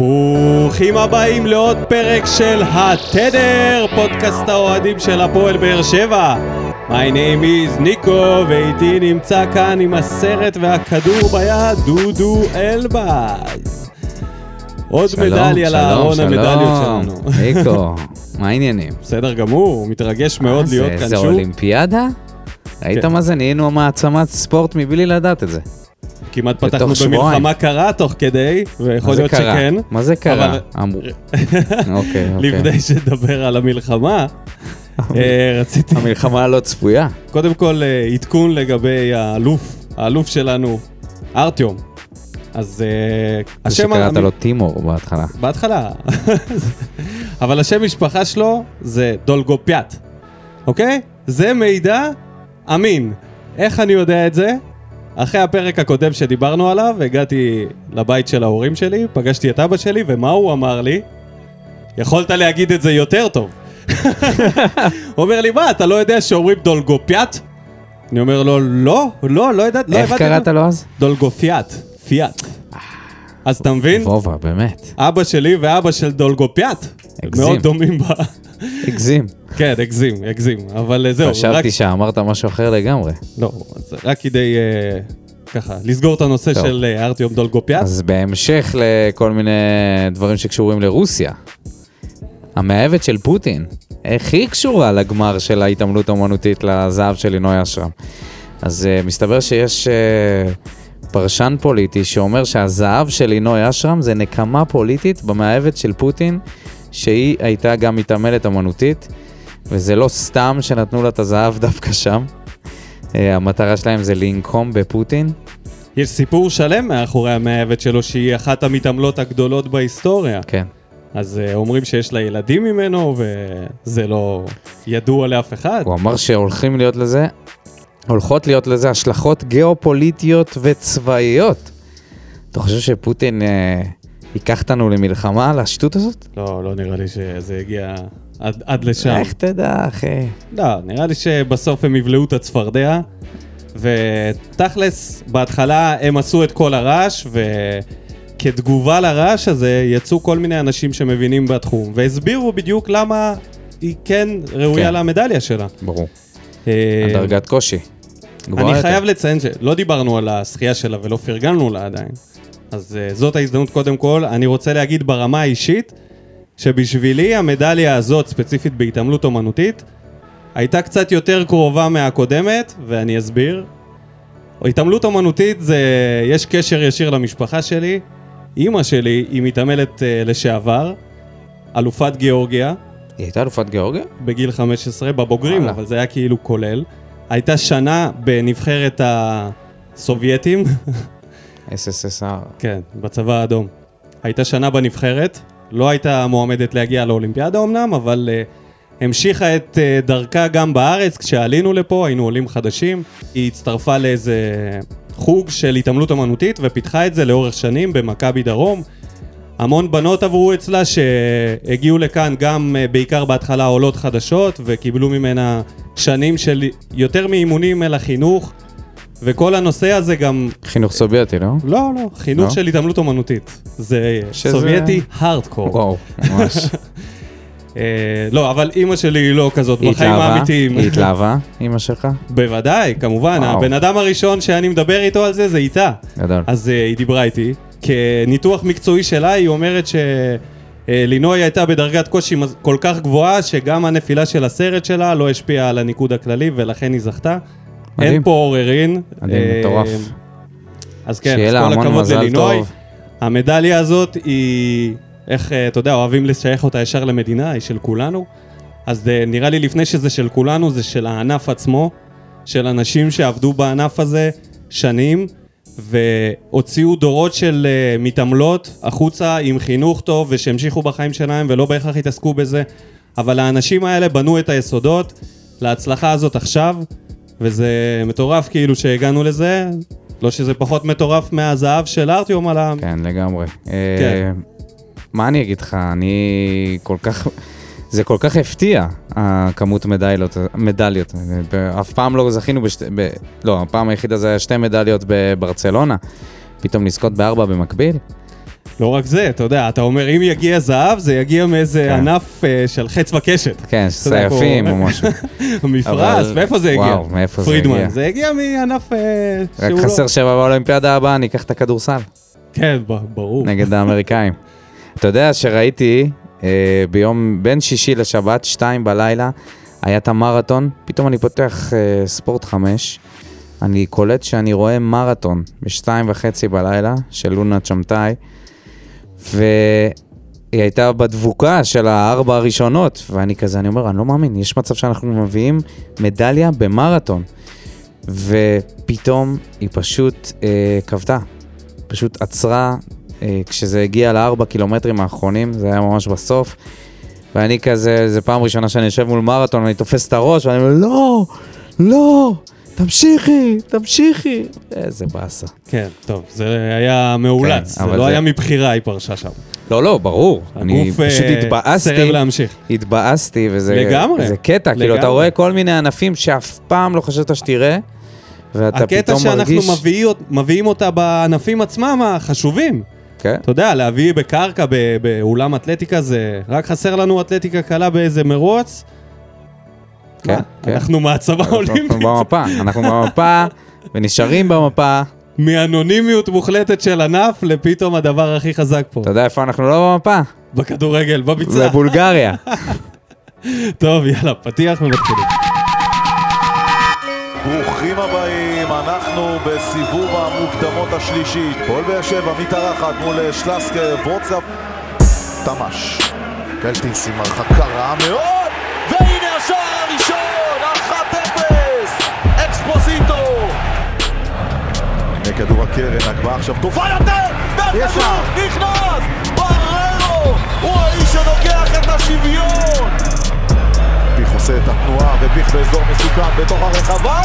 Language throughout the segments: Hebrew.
ברוכים הבאים לעוד פרק של התדר, פודקאסט האוהדים של הפועל באר שבע. My name is ניקו, ואיתי נמצא כאן עם הסרט והכדור ביד, דודו אלבז. עוד שלום, מדליה שלום, לארון שלום. המדליות שלנו. ניקו, מה העניינים? בסדר גמור, הוא מתרגש מאוד להיות כאן שוב. אולימפיאדה? ראית כן. מה זה? נהיינו מעצמת ספורט מבלי לדעת את זה. כמעט פתחנו. במלחמה קרה תוך כדי, ויכול זה להיות קרה? שכן. מה זה קרה? אבל- אמרו. אוקיי, אוקיי. לפני שנדבר על המלחמה, אה, רציתי המלחמה הלא צפויה. קודם כל אה, עדכון לגבי האלוף, האלוף שלנו, ארטיום. אז אה, זה השם... שקראת המ- לו טימור בהתחלה. בהתחלה. אבל השם משפחה שלו זה דולגופיאט, אוקיי? זה מידע אמין. איך אני יודע את זה? אחרי הפרק הקודם שדיברנו עליו, הגעתי לבית של ההורים שלי, פגשתי את אבא שלי, ומה הוא אמר לי? יכולת להגיד את זה יותר טוב. הוא אומר לי, מה, אתה לא יודע שאומרים דולגופיאט? אני אומר לו, לא, לא, לא ידעת, לא איך הבנתי. קראת לו אז? דולגופיאט, פיאט. אז אתה מבין? וובה, באמת. אבא שלי ואבא של דולגופיאט. מאוד דומים. הגזים. כן, הגזים, הגזים. אבל אה, זהו. חשבתי שאמרת משהו אחר לגמרי. לא, אז רק כדי אה, ככה, לסגור את הנושא טוב. של אה, ארטיום דולגופיאט. אז בהמשך לכל מיני דברים שקשורים לרוסיה, המאהבת של פוטין, איך היא קשורה לגמר של ההתעמלות האומנותית לזהב של לינוי אשרם? אז uh, מסתבר שיש uh, פרשן פוליטי שאומר שהזהב של לינוי אשרם זה נקמה פוליטית במאהבת של פוטין, שהיא הייתה גם מתעמלת אומנותית, וזה לא סתם שנתנו לה את הזהב דווקא שם. Uh, המטרה שלהם זה לנקום בפוטין. יש סיפור שלם מאחורי המאהבת שלו, שהיא אחת המתעמלות הגדולות בהיסטוריה. כן. אז אה, אומרים שיש לה ילדים ממנו, וזה לא ידוע לאף אחד. הוא אמר שהולכים להיות לזה, הולכות להיות לזה השלכות גיאופוליטיות וצבאיות. אתה חושב שפוטין אה, ייקח אותנו למלחמה על השטות הזאת? לא, לא נראה לי שזה הגיע עד, עד לשם. איך תדע, אחי? לא, נראה לי שבסוף הם יבלעו את הצפרדע, ותכלס, בהתחלה הם עשו את כל הרעש, וכתגובה לרעש הזה יצאו כל מיני אנשים שמבינים בתחום, והסבירו בדיוק למה היא כן ראויה כן. למדליה שלה. ברור. אה, הדרגת קושי. אני. חייב לציין שלא דיברנו על הזכייה שלה ולא פרגנו לה עדיין. אז uh, זאת ההזדמנות קודם כל. אני רוצה להגיד ברמה האישית, שבשבילי המדליה הזאת, ספציפית בהתעמלות אומנותית, הייתה קצת יותר קרובה מהקודמת, ואני אסביר. התעמלות אומנותית זה, יש קשר ישיר למשפחה שלי. אימא שלי היא מתעמלת uh, לשעבר, אלופת גיאורגיה. היא הייתה אלופת גיאורגיה? בגיל 15, בבוגרים, וואלה. אבל זה היה כאילו כולל. הייתה שנה בנבחרת הסובייטים, SSSR. כן, בצבא האדום. הייתה שנה בנבחרת, לא הייתה מועמדת להגיע לאולימפיאדה אמנם, אבל uh, המשיכה את uh, דרכה גם בארץ, כשעלינו לפה, היינו עולים חדשים. היא הצטרפה לאיזה חוג של התעמלות אמנותית ופיתחה את זה לאורך שנים במכבי דרום. המון בנות עברו אצלה שהגיעו לכאן גם אה, בעיקר בהתחלה עולות חדשות וקיבלו ממנה שנים של יותר מאימונים אלא חינוך וכל הנושא הזה גם, חינוך סובייטי, לא? לא, לא, חינוך לא? של התעמלות אומנותית. זה שזה- סובייטי הארדקור. וואו, ממש. אה, לא, אבל אימא שלי היא לא כזאת בחיים? האמיתיים. היא התלהבה, אימא שלך? בוודאי, כמובן, וואו. הבן אדם הראשון שאני מדבר איתו על זה זה איתה. גדול. אז uh, היא דיברה איתי. כניתוח מקצועי שלה, היא אומרת שלינוי הייתה בדרגת קושי כל כך גבוהה, שגם הנפילה של הסרט שלה לא השפיעה על הניקוד הכללי, ולכן היא זכתה. מדהים. אין פה עוררין. מדהים, אה, מטורף. אז כן, אז כל הכבוד ללינוי. טוב. המדליה הזאת היא, איך, אה, אתה יודע, אוהבים לשייך אותה ישר למדינה, היא של כולנו. אז אה, נראה לי לפני שזה של כולנו, זה של הענף עצמו, של אנשים שעבדו בענף הזה שנים, והוציאו דורות של מתעמלות החוצה עם חינוך טוב, ושהמשיכו בחיים שלהם ולא בהכרח התעסקו בזה. אבל האנשים האלה בנו את היסודות להצלחה הזאת עכשיו, וזה מטורף כאילו שהגענו לזה. לא שזה פחות מטורף מהזהב של ארטיום על ה... כן, לגמרי. כן. אה, מה אני אגיד לך, אני כל כך... זה כל כך הפתיע, הכמות מדליות, מדליות. אף פעם לא זכינו בשתי... ב, לא, הפעם היחידה זה היה שתי מדליות בברצלונה. פתאום לזכות בארבע במקביל. לא רק זה, אתה יודע, אתה אומר, אם יגיע זהב, זה יגיע מאיזה כן. ענף אה, של חץ וקשת. כן, סייפים או משהו. המפרש, אבל- מאיפה זה הגיע? וואו, מאיפה זה פרידמן, הגיע? זה הגיע מענף אה, רק שהוא לא... חסר שבע באולימפיאדה הבאה, אני אקח את הכדורסל כן, ברור. נגד האמריקאים. אתה יודע שראיתי אה, ביום בין שישי לשבת, שתיים בלילה, היה את המרתון, פתאום אני פותח אה, ספורט חמש, אני קולט שאני רואה מרתון בשתיים וחצי בלילה של לונה צ'מטאי, והיא הייתה בדבוקה של הארבע הראשונות, ואני כזה, אני אומר, אני לא מאמין, יש מצב שאנחנו מביאים מדליה במרתון. ופתאום היא פשוט אה, כבתה, פשוט עצרה אה, כשזה הגיע לארבע קילומטרים האחרונים, זה היה ממש בסוף. ואני כזה, זו פעם ראשונה שאני יושב מול מרתון, ואני תופס את הראש, ואני אומר, לא, לא, תמשיכי, תמשיכי. איזה באסה. כן, טוב, זה היה מאולץ, כן, זה לא זה- היה מבחירה, היא פרשה שם. לא, לא, ברור. אני הגוף פשוט אה, התבאסתי. סירב להמשיך. התבאסתי, וזה לגמרי. זה קטע, כאילו, אתה לגמרי. רואה כל מיני ענפים שאף פעם לא חשבת שתראה, ואתה הקטע פתאום שאנחנו מרגיש... מביא, מביאים אותה בענפים עצמם החשובים. כן, אתה יודע, להביא בקרקע, באולם אתלטיקה, זה רק חסר לנו אתלטיקה קלה באיזה מרוץ. כן, כן. אנחנו מעצמה אנחנו אולימפית. במפה, אנחנו במפה, ונשארים במפה. מאנונימיות מוחלטת של ענף לפתאום הדבר הכי חזק פה. אתה יודע איפה אנחנו לא במפה? בכדורגל, בביצה. זה בולגריה. טוב, יאללה, פתיח ומתחילים. ברוכים הבאים, אנחנו בסיבוב המוקדמות השלישית. פועל באר שבע מתארחת מול שלסקר, וורצאפ, תמ"ש. קלטיס עם הרחקה רעה מאוד, כדור הקרן, הגבהה עכשיו טובה יותר, והכדור נכנס! בררו הוא האיש שלוקח את השוויון! פיך עושה את התנועה, ופיך באזור מסוכן בתוך הרחבה!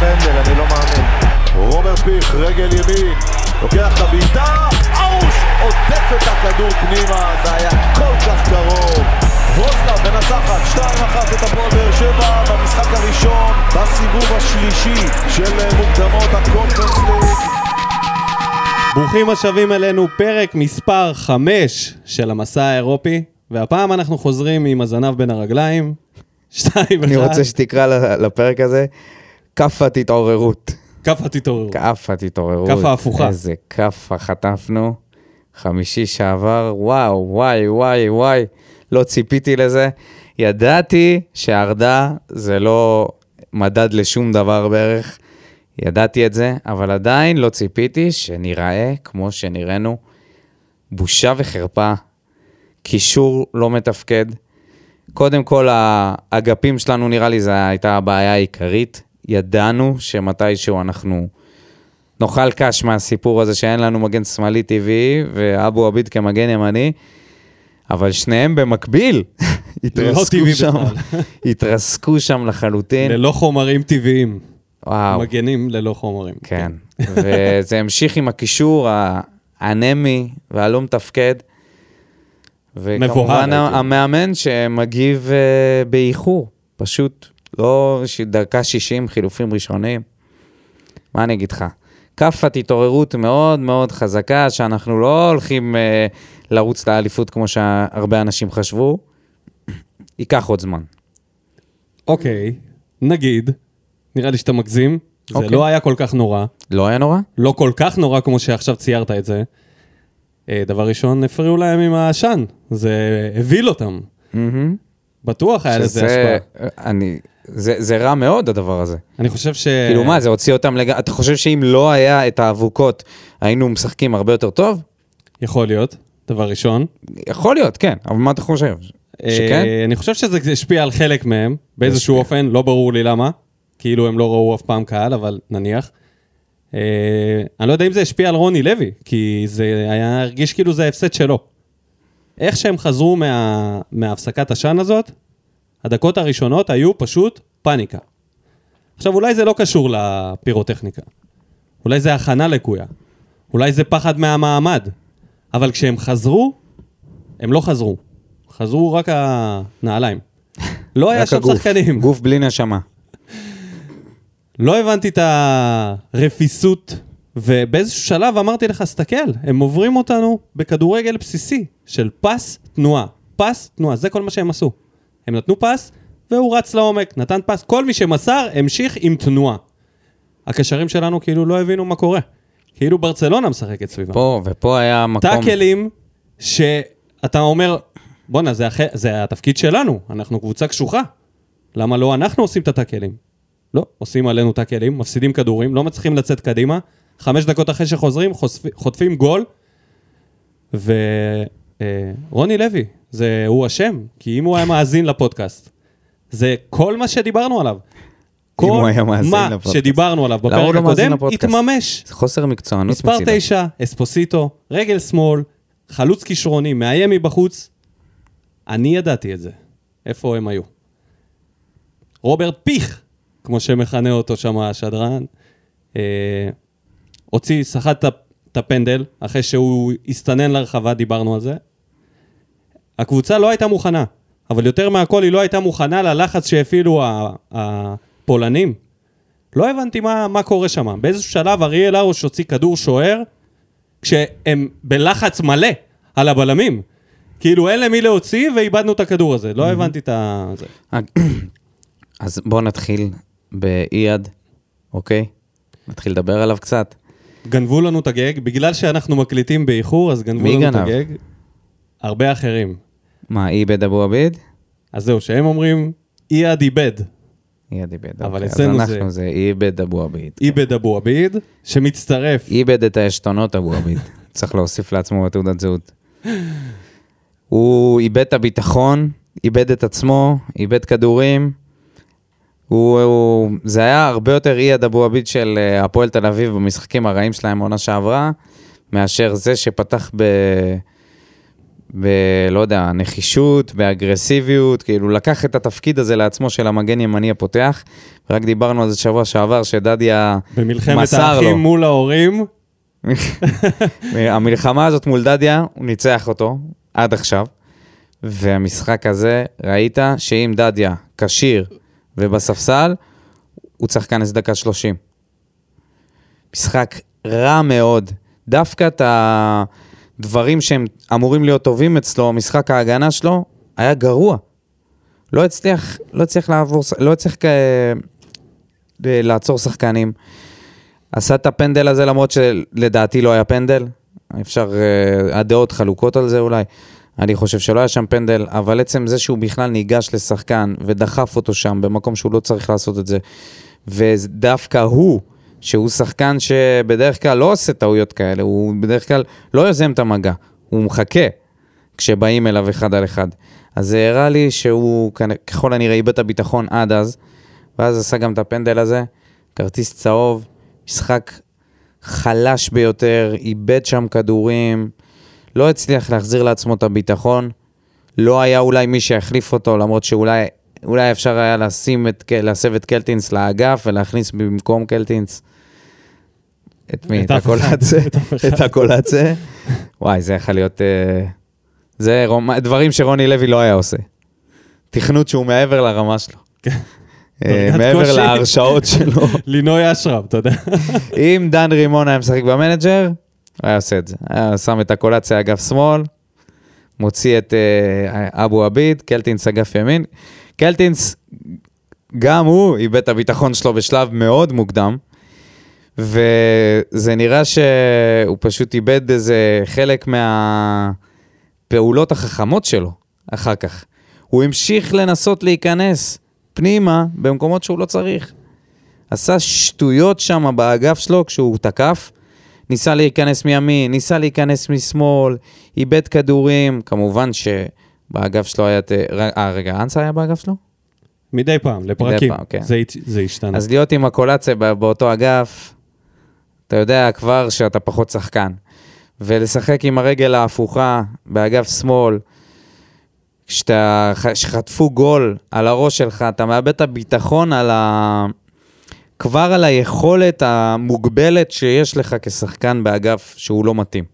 פנדל, אני לא מאמין. רוברט פיך, רגל ימין, לוקח את הבעיטה, אאוש! עוטף את הכדור פנימה, זה היה כל כך קרוב. ווזלב מנצחת 2-1 את הפועל באר שבע במשחק הראשון בסיבוב השלישי של מוקדמות הקונפרנס ליג. ברוכים השבים אלינו, פרק מספר 5 של המסע האירופי, והפעם אנחנו חוזרים עם הזנב בין הרגליים. שתיים, אני אחד. רוצה שתקרא לפרק הזה, כאפת התעוררות. כאפה תתעוררו. כאפת התעוררות. כאפה הפוכה. איזה כאפה חטפנו. חמישי שעבר, וואו, וואי, וואי, וואי. לא ציפיתי לזה. ידעתי שהרדה זה לא מדד לשום דבר בערך. ידעתי את זה, אבל עדיין לא ציפיתי שניראה כמו שנראינו. בושה וחרפה. קישור לא מתפקד. קודם כל, האגפים שלנו, נראה לי, זו הייתה הבעיה העיקרית. ידענו שמתישהו אנחנו נאכל קש מהסיפור הזה שאין לנו מגן שמאלי טבעי, ואבו עביד כמגן ימני, אבל שניהם במקביל התרסקו שם. התרסקו שם לחלוטין. ללא חומרים טבעיים. וואו. מגנים ללא חומרים. כן, וזה המשיך עם הקישור האנמי והלא מתפקד. וכמובן. המאמן שמגיב אה, באיחור, פשוט לא דקה 60 חילופים ראשונים. מה אני אגיד לך? כאפת התעוררות מאוד מאוד חזקה, שאנחנו לא הולכים אה, לרוץ לאליפות כמו שהרבה אנשים חשבו, ייקח עוד זמן. אוקיי, נגיד, נראה לי שאתה מגזים, זה אוקיי. לא היה כל כך נורא, לא היה נורא? לא כל כך נורא כמו שעכשיו ציירת את זה. אה, דבר ראשון, הפריעו להם עם העשן, זה הבהיל אותם. מהמם. בטוח היה לזה השפעה. אני, זה, זה רע מאוד הדבר הזה. אני חושב ש... כאילו מה, זה הוציא אותם לגמרי, אתה חושב שאם לא היה את האבוקות, היינו משחקים הרבה יותר טוב? יכול להיות, דבר ראשון. יכול להיות, כן, אבל מה אתה חושב? שכן? אה, אני חושב שזה השפיע על חלק מהם, באיזשהו. אופן, לא ברור לי למה. כאילו הם לא ראו אף פעם קהל, אבל נניח. אה, אני לא יודע אם זה השפיע על רוני לוי, כי זה היה, הרגיש כאילו זה ההפסד שלו. איך שהם חזרו מה, מהפסקת עשן הזאת, הדקות הראשונות היו פשוט פאניקה. עכשיו, אולי זה לא קשור לפירוטכניקה. אולי זה הכנה לקויה. אולי זה פחד מהמעמד. אבל כשהם חזרו, הם לא חזרו. חזרו רק הנעליים. לא היה שם הגוף, שחקנים. גוף בלי נשמה. לא הבנתי את הרפיסות ובאיזשהו שלב אמרתי לך, סתכל, הם עוברים אותנו בכדורגל בסיסי של פס, תנועה. פס, תנועה, זה כל מה שהם עשו. הם נתנו פס, והוא רץ לעומק, נתן פס. כל מי שמסר, המשיך עם תנועה. הקשרים שלנו כאילו לא הבינו מה קורה. כאילו ברצלונה משחקת סביבם. פה, ופה היה מקום... טאקלים שאתה אומר, בואנה, זה, הח... זה התפקיד שלנו, אנחנו קבוצה קשוחה. למה לא אנחנו עושים את הטאקלים? לא, עושים עלינו טאקלים, מפסידים כדורים, לא מצליחים לצאת קדימה, חמש דקות אחרי שחוזרים, חושפ... חוטפים גול, ורוני לוי, זה הוא אשם, כי אם הוא היה מאזין לפודקאסט, זה כל מה שדיברנו עליו. כל מה לפודקאסט. שדיברנו עליו בפרק לא הקודם? התממש. זה חוסר מקצוענות מספר מצידו. 9, אספוסיטו, רגל שמאל, חלוץ כישרוני, מאיים מבחוץ. אני ידעתי את זה. איפה הם היו? רוברט פיך, כמו שמכנה אותו שם השדרן, אה, הוציא, סחט את ה- הפנדל, אחרי שהוא הסתנן לרחבה, דיברנו על זה. הקבוצה לא הייתה מוכנה, אבל יותר מהכל היא לא הייתה מוכנה ללחץ שהפעילו ה- הפולנים. לא הבנתי מה, מה קורה שם. באיזשהו שלב אריאל הרוש הוציא כדור שוער, כשהם בלחץ מלא על הבלמים. כאילו אין למי להוציא ואיבדנו את הכדור הזה. לא הבנתי את ה... אז בואו נתחיל באייד, אוקיי? נתחיל לדבר עליו קצת. גנבו לנו את הגג, בגלל שאנחנו מקליטים באיחור, אז גנבו לנו את גנב? הגג. הרבה אחרים. מה, איבד אבו עביד? אז זהו, שהם אומרים, אייד איבד. אייד איבד, אבל אוקיי. אצלנו אז זה- אנחנו זה איבד אבו עביד. איבד אבו עביד, שמצטרף. איבד את העשתונות אבו עביד. צריך להוסיף לעצמו בתעודת זהות. הוא איבד את הביטחון, איבד את עצמו, איבד כדורים. הוא, הוא, זה היה הרבה יותר אייד אבו עביד של אה, הפועל תל אביב במשחקים הרעים שלהם עונה שעברה, מאשר זה שפתח ב... ב... לא יודע, נחישות, באגרסיביות, כאילו לקח את התפקיד הזה לעצמו של המגן ימני הפותח. רק דיברנו על זה שבוע שעבר, שדדיה במלחמת מסר האחים לו. מול ההורים. המלחמה הזאת מול דדיה, הוא ניצח אותו עד עכשיו. והמשחק הזה, ראית שאם דדיה כשיר ובספסל, הוא צריך להיכנס דקה 30. משחק רע מאוד. דווקא את הדברים שהם אמורים להיות טובים אצלו, משחק ההגנה שלו, היה גרוע. לא הצליח, לא הצליח לעבור, לא הצליח כ... לעצור שחקנים. עשה את הפנדל הזה למרות שלדעתי לא היה פנדל. אפשר, uh, הדעות חלוקות על זה אולי. אני חושב שלא היה שם פנדל, אבל עצם זה שהוא בכלל ניגש לשחקן ודחף אותו שם במקום שהוא לא צריך לעשות את זה, ודווקא הוא, שהוא שחקן שבדרך כלל לא עושה טעויות כאלה, הוא בדרך כלל לא יוזם את המגע, הוא מחכה כשבאים אליו אחד על אחד. אז זה הראה לי שהוא ככל הנראה איבד את הביטחון עד אז, ואז עשה גם את הפנדל הזה, כרטיס צהוב, משחק חלש ביותר, איבד שם כדורים, לא הצליח להחזיר לעצמו את הביטחון. לא היה אולי מי שיחליף אותו, למרות שאולי אולי אפשר היה לשים את, להסב את קלטינס לאגף ולהכניס במקום קלטינס. את מי? את. הקולאצה? את הקולאצה? וואי, זה יכול להיות... אה, זה דברים שרוני לוי לא היה עושה. תכנות שהוא מעבר לרמה שלו. אה, דרגת מעבר. להרשאות שלו. לינוי אשרם, אתה יודע. אם דן רימון היה משחק במנג'ר, הוא היה עושה את זה. היה שם את הקולציה אגף שמאל, מוציא את אה, אבו עביד, קלטינס אגף ימין. קלטינס, גם הוא איבד את הביטחון שלו בשלב מאוד מוקדם, וזה נראה שהוא פשוט איבד איזה חלק מהפעולות החכמות שלו אחר כך. הוא המשיך לנסות להיכנס פנימה במקומות שהוא לא צריך. עשה שטויות שם באגף שלו כשהוא תקף. ניסה להיכנס מימין, ניסה להיכנס משמאל, איבד כדורים. כמובן שבאגף שלו היה... אה, רגע, אנסה היה באגף שלו? מדי פעם, לפרקים. פעם, כן. זה זה השתנה. אז להיות עם הקולציה בא- באותו אגף, אתה יודע כבר שאתה פחות שחקן. ולשחק עם הרגל ההפוכה באגף שמאל, כשאתה- כשחטפו גול על הראש שלך, אתה מאבד את הביטחון על ה... כבר על היכולת המוגבלת שיש לך כשחקן באגף שהוא לא מתאים.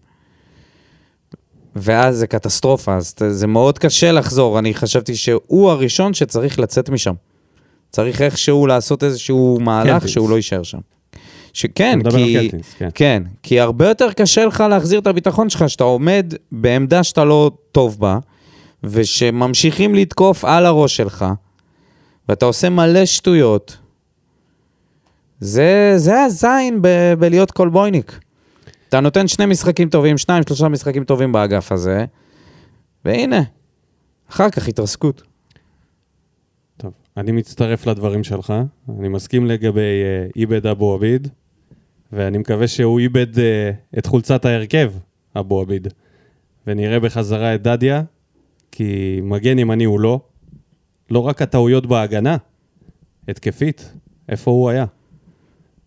ואז זה קטסטרופה, אז זה מאוד קשה לחזור. אני חשבתי שהוא הראשון שצריך לצאת משם. צריך איכשהו לעשות איזשהו מהלך קלטינס. שהוא לא יישאר שם. שכן, כי... על קלטינס, כן. כן, כי הרבה יותר קשה לך להחזיר את הביטחון שלך, שאתה עומד בעמדה שאתה לא טוב בה, ושממשיכים לתקוף על הראש שלך, ואתה עושה מלא שטויות. זה, זה הזין ב- בלהיות קולבויניק. אתה נותן שני משחקים טובים, שניים, שלושה משחקים טובים באגף הזה, והנה, אחר כך התרסקות. אני מצטרף לדברים שלך, אני מסכים לגבי אה, איבד אבו עביד, ואני מקווה שהוא איבד אה, את חולצת ההרכב, אבו עביד, ונראה בחזרה את דדיה, כי מגן ימני הוא לא. לא רק הטעויות בהגנה, התקפית, איפה הוא היה?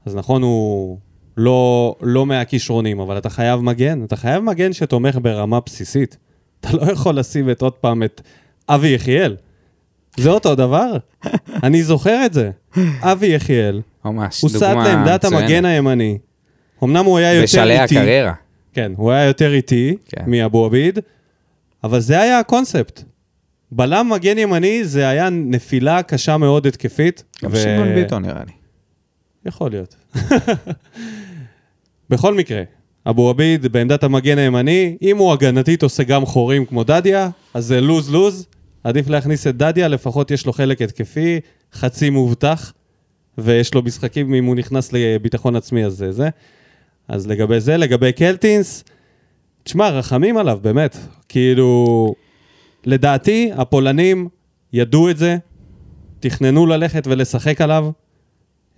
אז נכון, הוא לא, לא מהכישרונים, אבל אתה חייב מגן, אתה חייב מגן שתומך ברמה בסיסית. אתה לא יכול לשים את עוד פעם את אבי יחיאל. זה אותו דבר? אני זוכר את זה. אבי יחיאל, ממש, דוגמה לעמדת מצוינת. המגן הימני. אמנם הוא היה יותר בשלהי איטי. הקריירה. כן, הוא היה יותר איטי כן. מאבו עביד, אבל זה היה הקונספט. בלם מגן ימני זה היה נפילה קשה מאוד התקפית. גם ו- שמעון ביטון נראה לי. יכול להיות. בכל מקרה, אבו עביד בעמדת המגן הימני, אם הוא הגנתית עושה גם חורים כמו דדיה, אז זה לוז-לוז. עדיף להכניס את דדיה, לפחות יש לו חלק התקפי, חצי מובטח, ויש לו משחקים אם הוא נכנס לביטחון עצמי, אז זה זה. אז לגבי זה, לגבי קלטינס, תשמע, רחמים עליו, באמת. כאילו, לדעתי, הפולנים ידעו את זה, תכננו ללכת ולשחק עליו,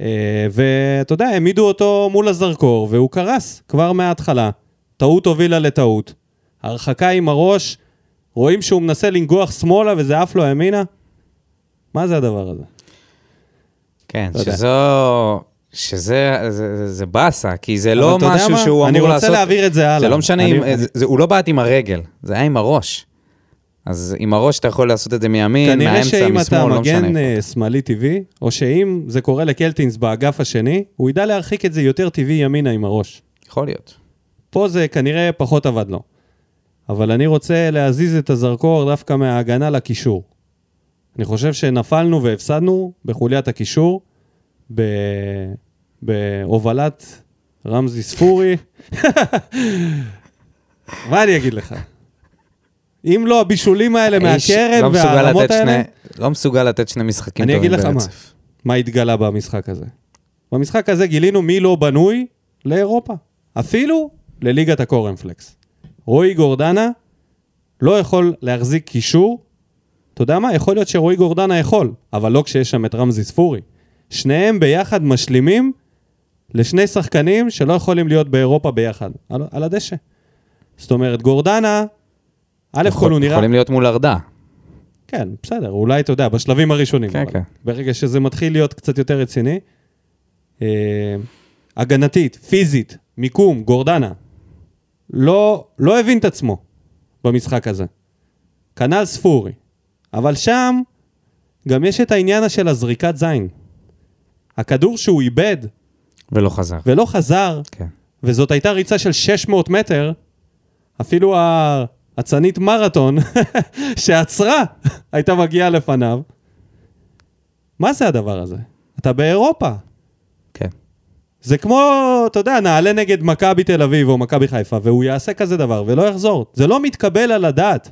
אה, ואתה יודע, העמידו אותו מול הזרקור, והוא קרס כבר מההתחלה. טעות הובילה לטעות. הרחקה עם הראש, רואים שהוא מנסה לנגוח שמאלה וזה עף לו ימינה. מה זה הדבר הזה? כן, לא יודע. שזו... שזה זה, זה, באסה, כי זה לא אתה יודע משהו מה? שהוא אני אמור רוצה לעשות... להעביר את זה הלאה. זה לא משנה, אני- אם, אני- זה, זה, הוא לא בעט עם הרגל, זה היה עם הראש. אז עם הראש אתה יכול לעשות את זה מימין, כנראה מהאמצע, שאם משמאל, אתה לא משנה מגן איפה. אה, שמאלי טבעי, או שאם זה קורה לקלטינס באגף השני, הוא ידע להרחיק את זה יותר טבעי ימינה עם הראש. יכול להיות. פה זה כנראה פחות עבד לו. אבל אני רוצה להזיז את הזרקור דווקא מההגנה לקישור. אני חושב שנפלנו והפסדנו בחוליית הקישור, ב... בהובלת רמזי ספורי. מה אני אגיד לך? אם לא הבישולים האלה מהקרן לא והרמות האלה, שני- לא מסוגל לתת שני משחקים אני טובים אגיד לך מה. ברצף. מה התגלה במשחק הזה. במשחק הזה גילינו מי לא בנוי לאירופה. אפילו לליגת הקורנפלקס. רועי גורדנה לא יכול להחזיק קישור. אתה יודע מה? יכול להיות שרועי גורדנה יכול, אבל לא כשיש שם את רמזי ספורי. שניהם ביחד משלימים לשני שחקנים שלא יכולים להיות באירופה ביחד, על, על הדשא. זאת אומרת, גורדנה, א' כל הוא נראה... יכולים להיות מול ארדה. כן, בסדר, אולי אתה יודע, בשלבים הראשונים. כן, כן. ברגע שזה מתחיל להיות קצת יותר רציני, אה, הגנתית, פיזית, מיקום, גורדנה, לא, לא הבין את עצמו במשחק הזה. כנ"ל ספורי. אבל שם גם יש את העניין של הזריקת זין. הכדור שהוא איבד ולא חזר. ולא חזר, כן. וזאת הייתה ריצה של 600 מטר, אפילו האצנית מרתון שעצרה הייתה מגיעה לפניו. מה זה הדבר הזה? אתה באירופה. זה כמו, אתה יודע, נעלה נגד מכבי תל אביב או מכבי חיפה, והוא יעשה כזה דבר ולא יחזור. זה לא מתקבל על הדעת.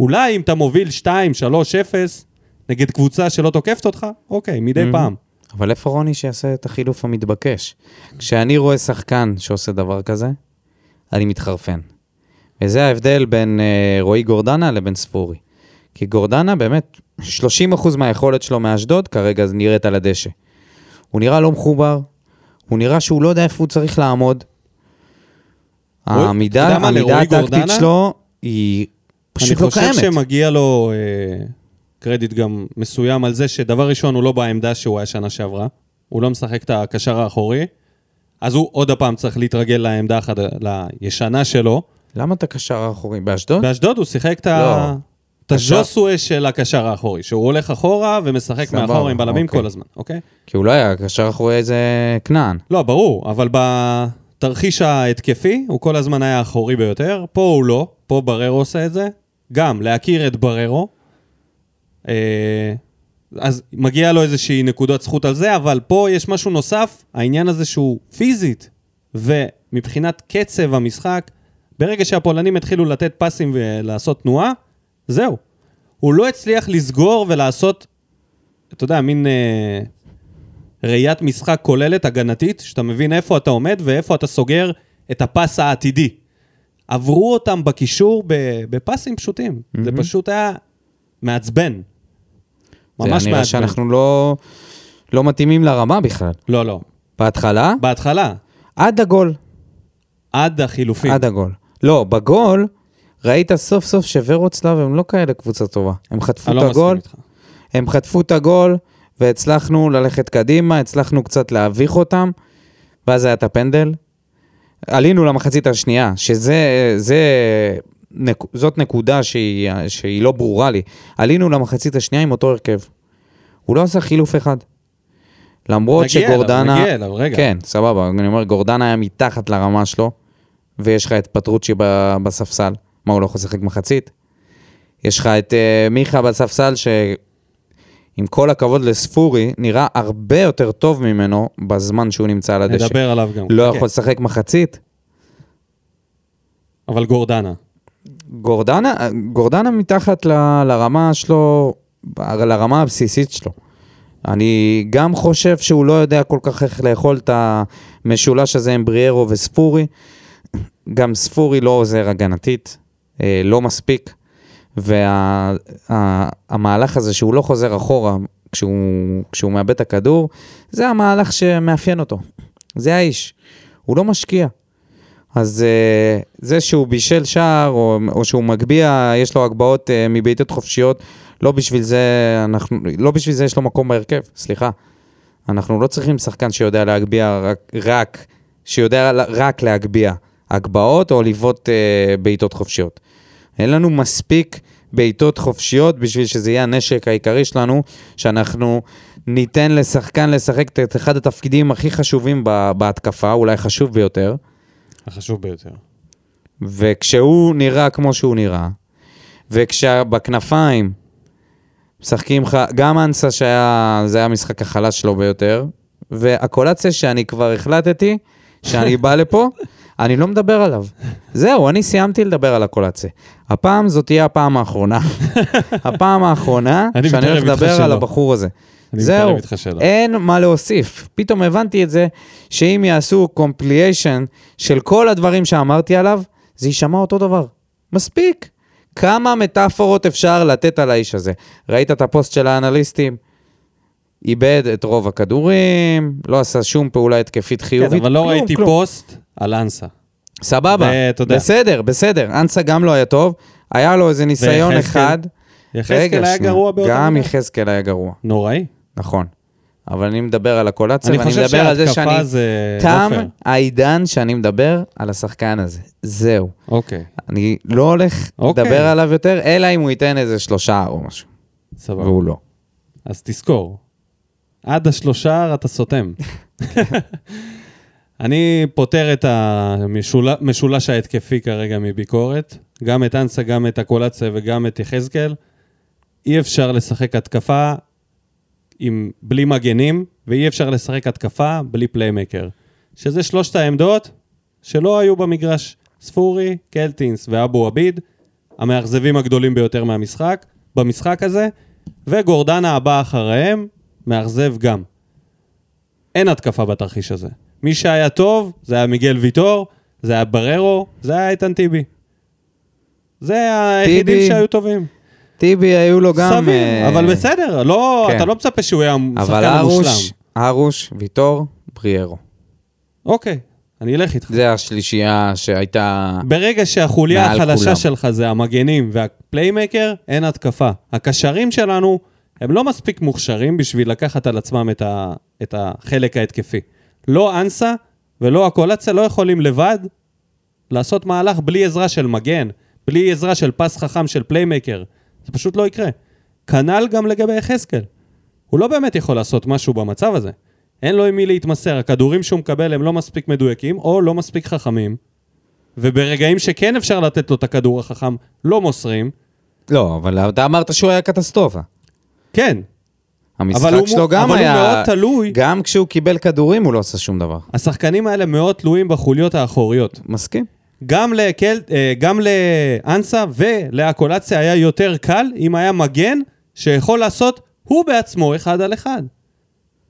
אולי אם אתה מוביל 2, 3, 0, נגד קבוצה שלא תוקפת אותך, אוקיי, מדי Mhm. פעם. אבל איפה רוני שיעשה את החילוף המתבקש? כשאני רואה שחקן שעושה דבר כזה, אני מתחרפן. וזה ההבדל בין אה, רועי גורדנה לבין ספורי. כי גורדנה באמת, 30% מהיכולת שלו מאשדוד כרגע נראית על הדשא. הוא נראה לא מחובר, הוא נראה שהוא לא יודע איפה הוא צריך לעמוד. העמידה, העמידה הטקטית שלו היא פשוט לא אני קיימת. חושב שמגיע לו אה, קרדיט גם מסוים על זה שדבר ראשון, הוא לא בעמדה שהוא היה שנה שעברה. הוא לא משחק את הקשר האחורי. אז הוא עוד הפעם צריך להתרגל לעמדה החד... לישנה שלו. למה אתה קשר האחורי? באשדוד? באשדוד הוא שיחק את ה... לא. את הז'וסווה של הקשר האחורי, שהוא הולך אחורה ומשחק סבבה, מאחורה עם בלמים אוקיי. כל הזמן, אוקיי? כי הוא לא היה קשר אחורי איזה כנען. לא, ברור, אבל בתרחיש ההתקפי, הוא כל הזמן היה האחורי ביותר. פה הוא לא, פה בררו עושה את זה. גם להכיר את בררו. אה, אז מגיע לו איזושהי נקודת זכות על זה, אבל פה יש משהו נוסף, העניין הזה שהוא פיזית, ומבחינת קצב המשחק, ברגע שהפולנים התחילו לתת פסים ולעשות תנועה, זהו. הוא לא הצליח לסגור ולעשות, אתה יודע, מין אה, ראיית משחק כוללת, הגנתית, שאתה מבין איפה אתה עומד ואיפה אתה סוגר את הפס העתידי. עברו אותם בקישור בפסים פשוטים. Mm-hmm. זה פשוט היה מעצבן. ממש זה מעצבן. נראה שאנחנו לא, לא מתאימים לרמה בכלל. לא, לא. בהתחלה, בהתחלה, עד הגול. עד החילופים. עד הגול. לא, בגול, ראית סוף סוף שוורוצלב הם לא כאלה קבוצה טובה. הם חטפו את לא הגול. הם חטפו את הגול, והצלחנו ללכת קדימה, הצלחנו קצת להביך אותם, ואז היה את הפנדל. עלינו למחצית השנייה, שזה, זה, נק, זאת נקודה שהיא, שהיא לא ברורה לי. עלינו למחצית השנייה עם אותו הרכב. הוא לא עשה חילוף אחד. למרות נגיע אליו, שגורדנה... נגיע אליו, רגע. כן, סבבה, אני אומר, גורדנה היה מתחת לרמה שלו, ויש לך את פטרוצ'י בספסל. מה, הוא לא יכול לשחק מחצית? יש לך את uh, מיכה בספסל, שעם כל הכבוד לספורי, נראה הרבה יותר טוב ממנו בזמן שהוא נמצא על הדשא. נדבר עליו גם. לא חכה. יכול לשחק מחצית? אבל גורדנה. גורדנה, גורדנה מתחת ל, לרמה שלו, לרמה הבסיסית שלו. אני גם חושב שהוא לא יודע כל כך איך לאכול את המשולש הזה עם בריארו וספורי. גם ספורי לא עוזר הגנתית, לא מספיק. והמהלך הזה שהוא לא חוזר אחורה כשהוא, כשהוא מאבד את הכדור, זה המהלך שמאפיין אותו. זה האיש. הוא לא משקיע. אז uh, זה שהוא בישל שער, או, או שהוא מגביה, יש לו הגבהות uh, מבעיטות חופשיות, לא בשביל זה אנחנו, לא בשביל זה יש לו מקום בהרכב, סליחה. אנחנו לא צריכים שחקן שיודע להגביה רק, רק שיודע רק להגביה הגבהות או לבעוט בעיטות חופשיות. אין לנו מספיק בעיטות חופשיות בשביל שזה יהיה הנשק העיקרי שלנו, שאנחנו ניתן לשחקן לשחק את אחד התפקידים הכי חשובים בהתקפה, אולי חשוב ביותר. החשוב ביותר. וכשהוא נראה כמו שהוא נראה, וכשבכנפיים משחקים לך, גם אנסה שהיה, זה היה המשחק החלש שלו ביותר, והקולציה שאני כבר החלטתי שאני בא לפה, אני לא מדבר עליו. זהו, אני סיימתי לדבר על הקולציה. הפעם זאת תהיה הפעם האחרונה. הפעם האחרונה אני שאני הולך לדבר. על הבחור הזה. זהו. אין מה להוסיף. פתאום הבנתי את זה, שאם יעשו compilation של כל הדברים שאמרתי עליו, זה יישמע אותו דבר. מספיק. כמה מטאפורות אפשר לתת על האיש הזה? ראית את הפוסט של האנליסטים? איבד את רוב הכדורים, לא עשה שום פעולה התקפית חיובית. כן, אבל לא כלום, ראיתי כלום. פוסט על אנסה. סבבה, ואתה יודע. בסדר, בסדר. אנסה גם לא היה טוב, היה לו איזה ניסיון ויחזקאל? אחד. יחזקאל היה. גרוע באותה גם? יחזקאל היה גרוע, נוראי. נכון. אבל אני מדבר על הקולציה, אני ואני מדבר על זה שאני... זה... תם עופר. העידן שאני מדבר על השחקן הזה. זהו. אוקיי, אני לא הולך אוקיי. לדבר עליו יותר, אלא אם הוא ייתן איזה שלושה או משהו. סבבה. והוא לא. אז תזכור, עד השלושה אתה סותם. אני פותר את המשולש ההתקפי כרגע מביקורת, גם את אנסה, גם את הקולציה וגם את יחזקאל. אי אפשר לשחק התקפה עם, בלי מגנים, ואי אפשר לשחק התקפה בלי פליימקר. שזה שלושת העמדות שלא היו במגרש. ספורי, קלטינס ואבו עביד, המאכזבים הגדולים ביותר מהמשחק, במשחק הזה, וגורדנה הבא אחריהם, מאכזב גם. אין התקפה בתרחיש הזה. מי שהיה טוב, זה היה מיגל ויטור, זה היה בררו, זה היה איתן טיבי. זה היחידים שהיו טובים. טיבי היו לו גם... סביר, אה, אבל בסדר, לא, כן. אתה לא מצפה שהוא יהיה אבל השחקן ארוש, המושלם. ארוש, ויטור, בריארו. אוקיי, אני אלך איתך. זה השלישייה שהייתה... ברגע שהחוליה החלשה כולם. שלך זה המגנים והפליימקר, אין התקפה. הקשרים שלנו הם לא מספיק מוכשרים בשביל לקחת על עצמם את, ה, את החלק ההתקפי. לא אנסה ולא הקולציה לא יכולים לבד לעשות מהלך בלי עזרה של מגן, בלי עזרה של פס חכם של פליימקר. זה פשוט לא יקרה. כנ"ל גם לגבי יחזקאל. הוא לא באמת יכול לעשות משהו במצב הזה. אין לו עם מי להתמסר, הכדורים שהוא מקבל הם לא מספיק מדויקים או לא מספיק חכמים. וברגעים שכן אפשר לתת לו את הכדור החכם, לא מוסרים. לא, אבל אתה אמרת שהוא היה קטסטרופה. כן, המשחק אבל הוא- שלו גם אבל הוא היה... מאוד תלוי. גם כשהוא קיבל כדורים הוא לא עשה שום דבר. השחקנים האלה מאוד תלויים בחוליות האחוריות. מסכים. גם, לקל, אה, גם לאנסה ולאקולציה היה יותר קל אם היה מגן שיכול לעשות הוא בעצמו אחד על אחד.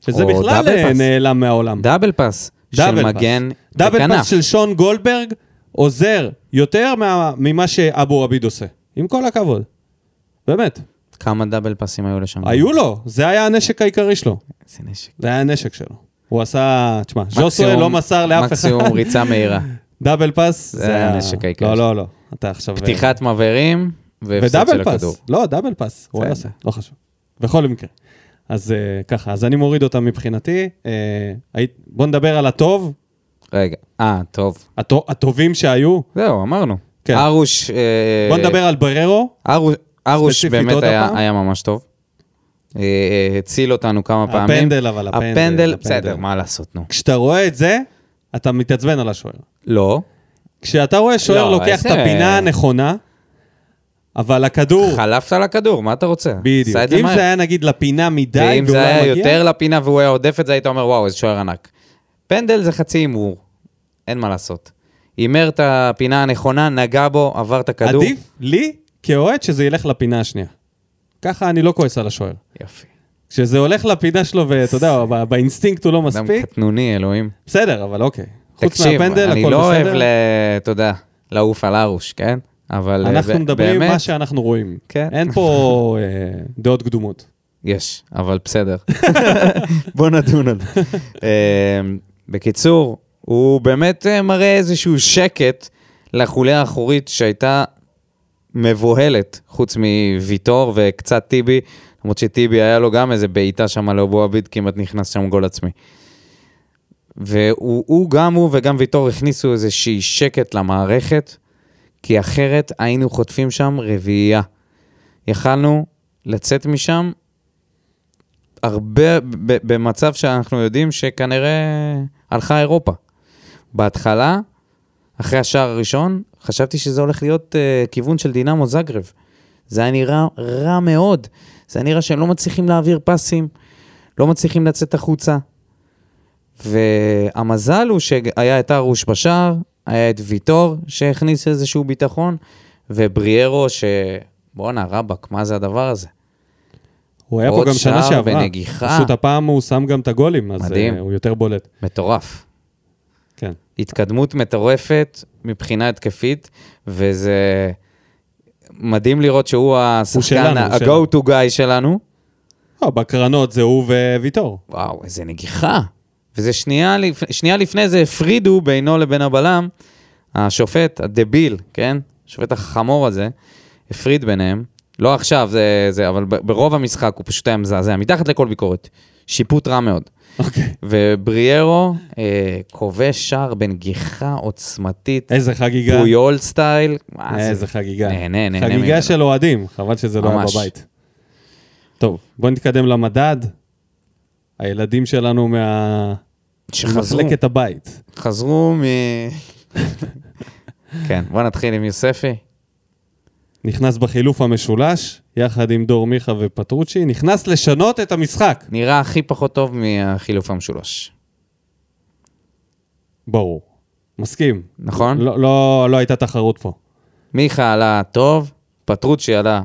שזה בכלל דאבל אה. נעלם מהעולם. דאבל פאס דאבל של פאס. מגן דאבל בכנף. פאס של שון גולדברג עוזר יותר מה, ממה שאבו עביד עושה. עם כל הכבוד. באמת. כמה דאבל פאסים היו לשם? היו לו, זה היה הנשק העיקרי שלו. איזה נשק. זה היה הנשק שלו. הוא עשה, תשמע, ז'וסווה מקסימום- לא מסר לאף אחד. מקסימום ריצה מהירה. דאבל פאס, זה היה הנשק העיקרי לא, שלו. לא, לא. אתה עכשיו... פתיחת מבערים והפסד של הכדור. לא, דאבל פאס. הוא היה. עושה, לא חשוב. בכל מקרה. אז אה, ככה, אז אני מוריד אותם מבחינתי. אה, בוא נדבר על הטוב, רגע, אה, טוב. הטו- הטובים שהיו. זהו, אמרנו. כן. ארוש... אה, בוא נדבר על בררו. ארוש- ארוש באמת היה? היה ממש טוב. אה, הציל אותנו כמה פעמים. הפנדל, אבל הפנדל, הפנדל, הפנדל. בסדר, מה לעשות, נו. כשאתה רואה את זה, אתה מתעצבן על השוער. לא, כשאתה רואה שוער לא, לוקח איזה- את הפינה הנכונה, אבל הכדור, חלפת על הכדור, מה אתה רוצה? בדיוק. את זה אם מהר. זה היה נגיד לפינה מדי, ואם זה לא היה מגיע, יותר לפינה והוא היה הודף את זה, היית אומר, וואו, איזה שוער ענק. פנדל זה חצי הימור, אין מה לעשות. הימר את הפינה הנכונה, נגע בו, עבר את הכדור. עדיף לי כאוהד שזה ילך לפינה השנייה. ככה אני לא כועס על השוער. יופי. כשזה הולך לפינה שלו, ואתה יודע, באינסטינקט הוא לא אדם מספיק, קטנוני, אלוהים. בסדר, אבל אוקיי. חוץ תקשיב, מהפנדל, אני הכל לא אוהב, בסדר. ל- אתה יודע, לעוף על ארוש, כן? אבל אה, אנחנו ב- מדברים באמת, מה שאנחנו רואים. כן. אין פה אה, דעות קדומות. יש, אבל בסדר. בוא נדון על זה. אה, בקיצור, הוא באמת אה, מראה איזשהו שקט לחוליה האחורית שהייתה מבוהלת, חוץ מוויטור וקצת טיבי, למרות שטיבי היה לו גם איזה בעיטה שם לאבו עביד, כמעט נכנס שם גול עצמי. והוא הוא, גם הוא וגם ויטור הכניסו איזושהי שקט למערכת, כי אחרת היינו חוטפים שם רביעייה. יכלנו לצאת משם הרבה, במצב שאנחנו יודעים שכנראה הלכה אירופה. בהתחלה, אחרי השער הראשון, חשבתי שזה הולך להיות uh, כיוון של דינמו זגרב. זה היה נראה רע מאוד. זה היה נראה שהם לא מצליחים להעביר פסים, לא מצליחים לצאת החוצה. והמזל הוא שהיה את ארוש בשער, היה את ויטור שהכניס איזשהו ביטחון, ובריארו ש... בואנה, רבאק, מה זה הדבר הזה? הוא היה פה עוד גם שנה שער שעברה. ונגיחה. פשוט הפעם הוא שם גם את הגולים, אז מדהים. אה, הוא יותר בולט. מטורף. כן. התקדמות מטורפת מבחינה התקפית, וזה מדהים לראות שהוא השחקן, ה-go to guy שלנו. לא, בקרנות זה הוא וויטור. וואו, איזה נגיחה. וזה שנייה, לפ... שנייה לפני זה הפרידו בינו לבין הבלם, השופט, הדביל, כן? השופט החמור הזה, הפריד ביניהם. לא עכשיו, זה, זה, אבל ברוב המשחק הוא פשוט היה מזעזע, מתחת לכל ביקורת. שיפוט רע מאוד. אוקיי. ובריארו אה, כובש שער בנגיחה עוצמתית, איזה חגיגה. פויול סטייל. איזה חגיגה. נהנה, נהנה חגיגה. של אוהדים, חבל שזה לא היה. בבית. טוב, בוא נתקדם למדד. הילדים שלנו מה... שחזרו, ממחלקת הבית. חזרו מ... כן, בוא נתחיל עם יוספי. נכנס בחילוף המשולש, יחד עם דור מיכה ופטרוצ'י, נכנס לשנות את המשחק. נראה הכי פחות טוב מהחילוף המשולש. ברור. מסכים. נכון? לא, לא, לא הייתה תחרות פה. מיכה עלה טוב, פטרוצ'י עלה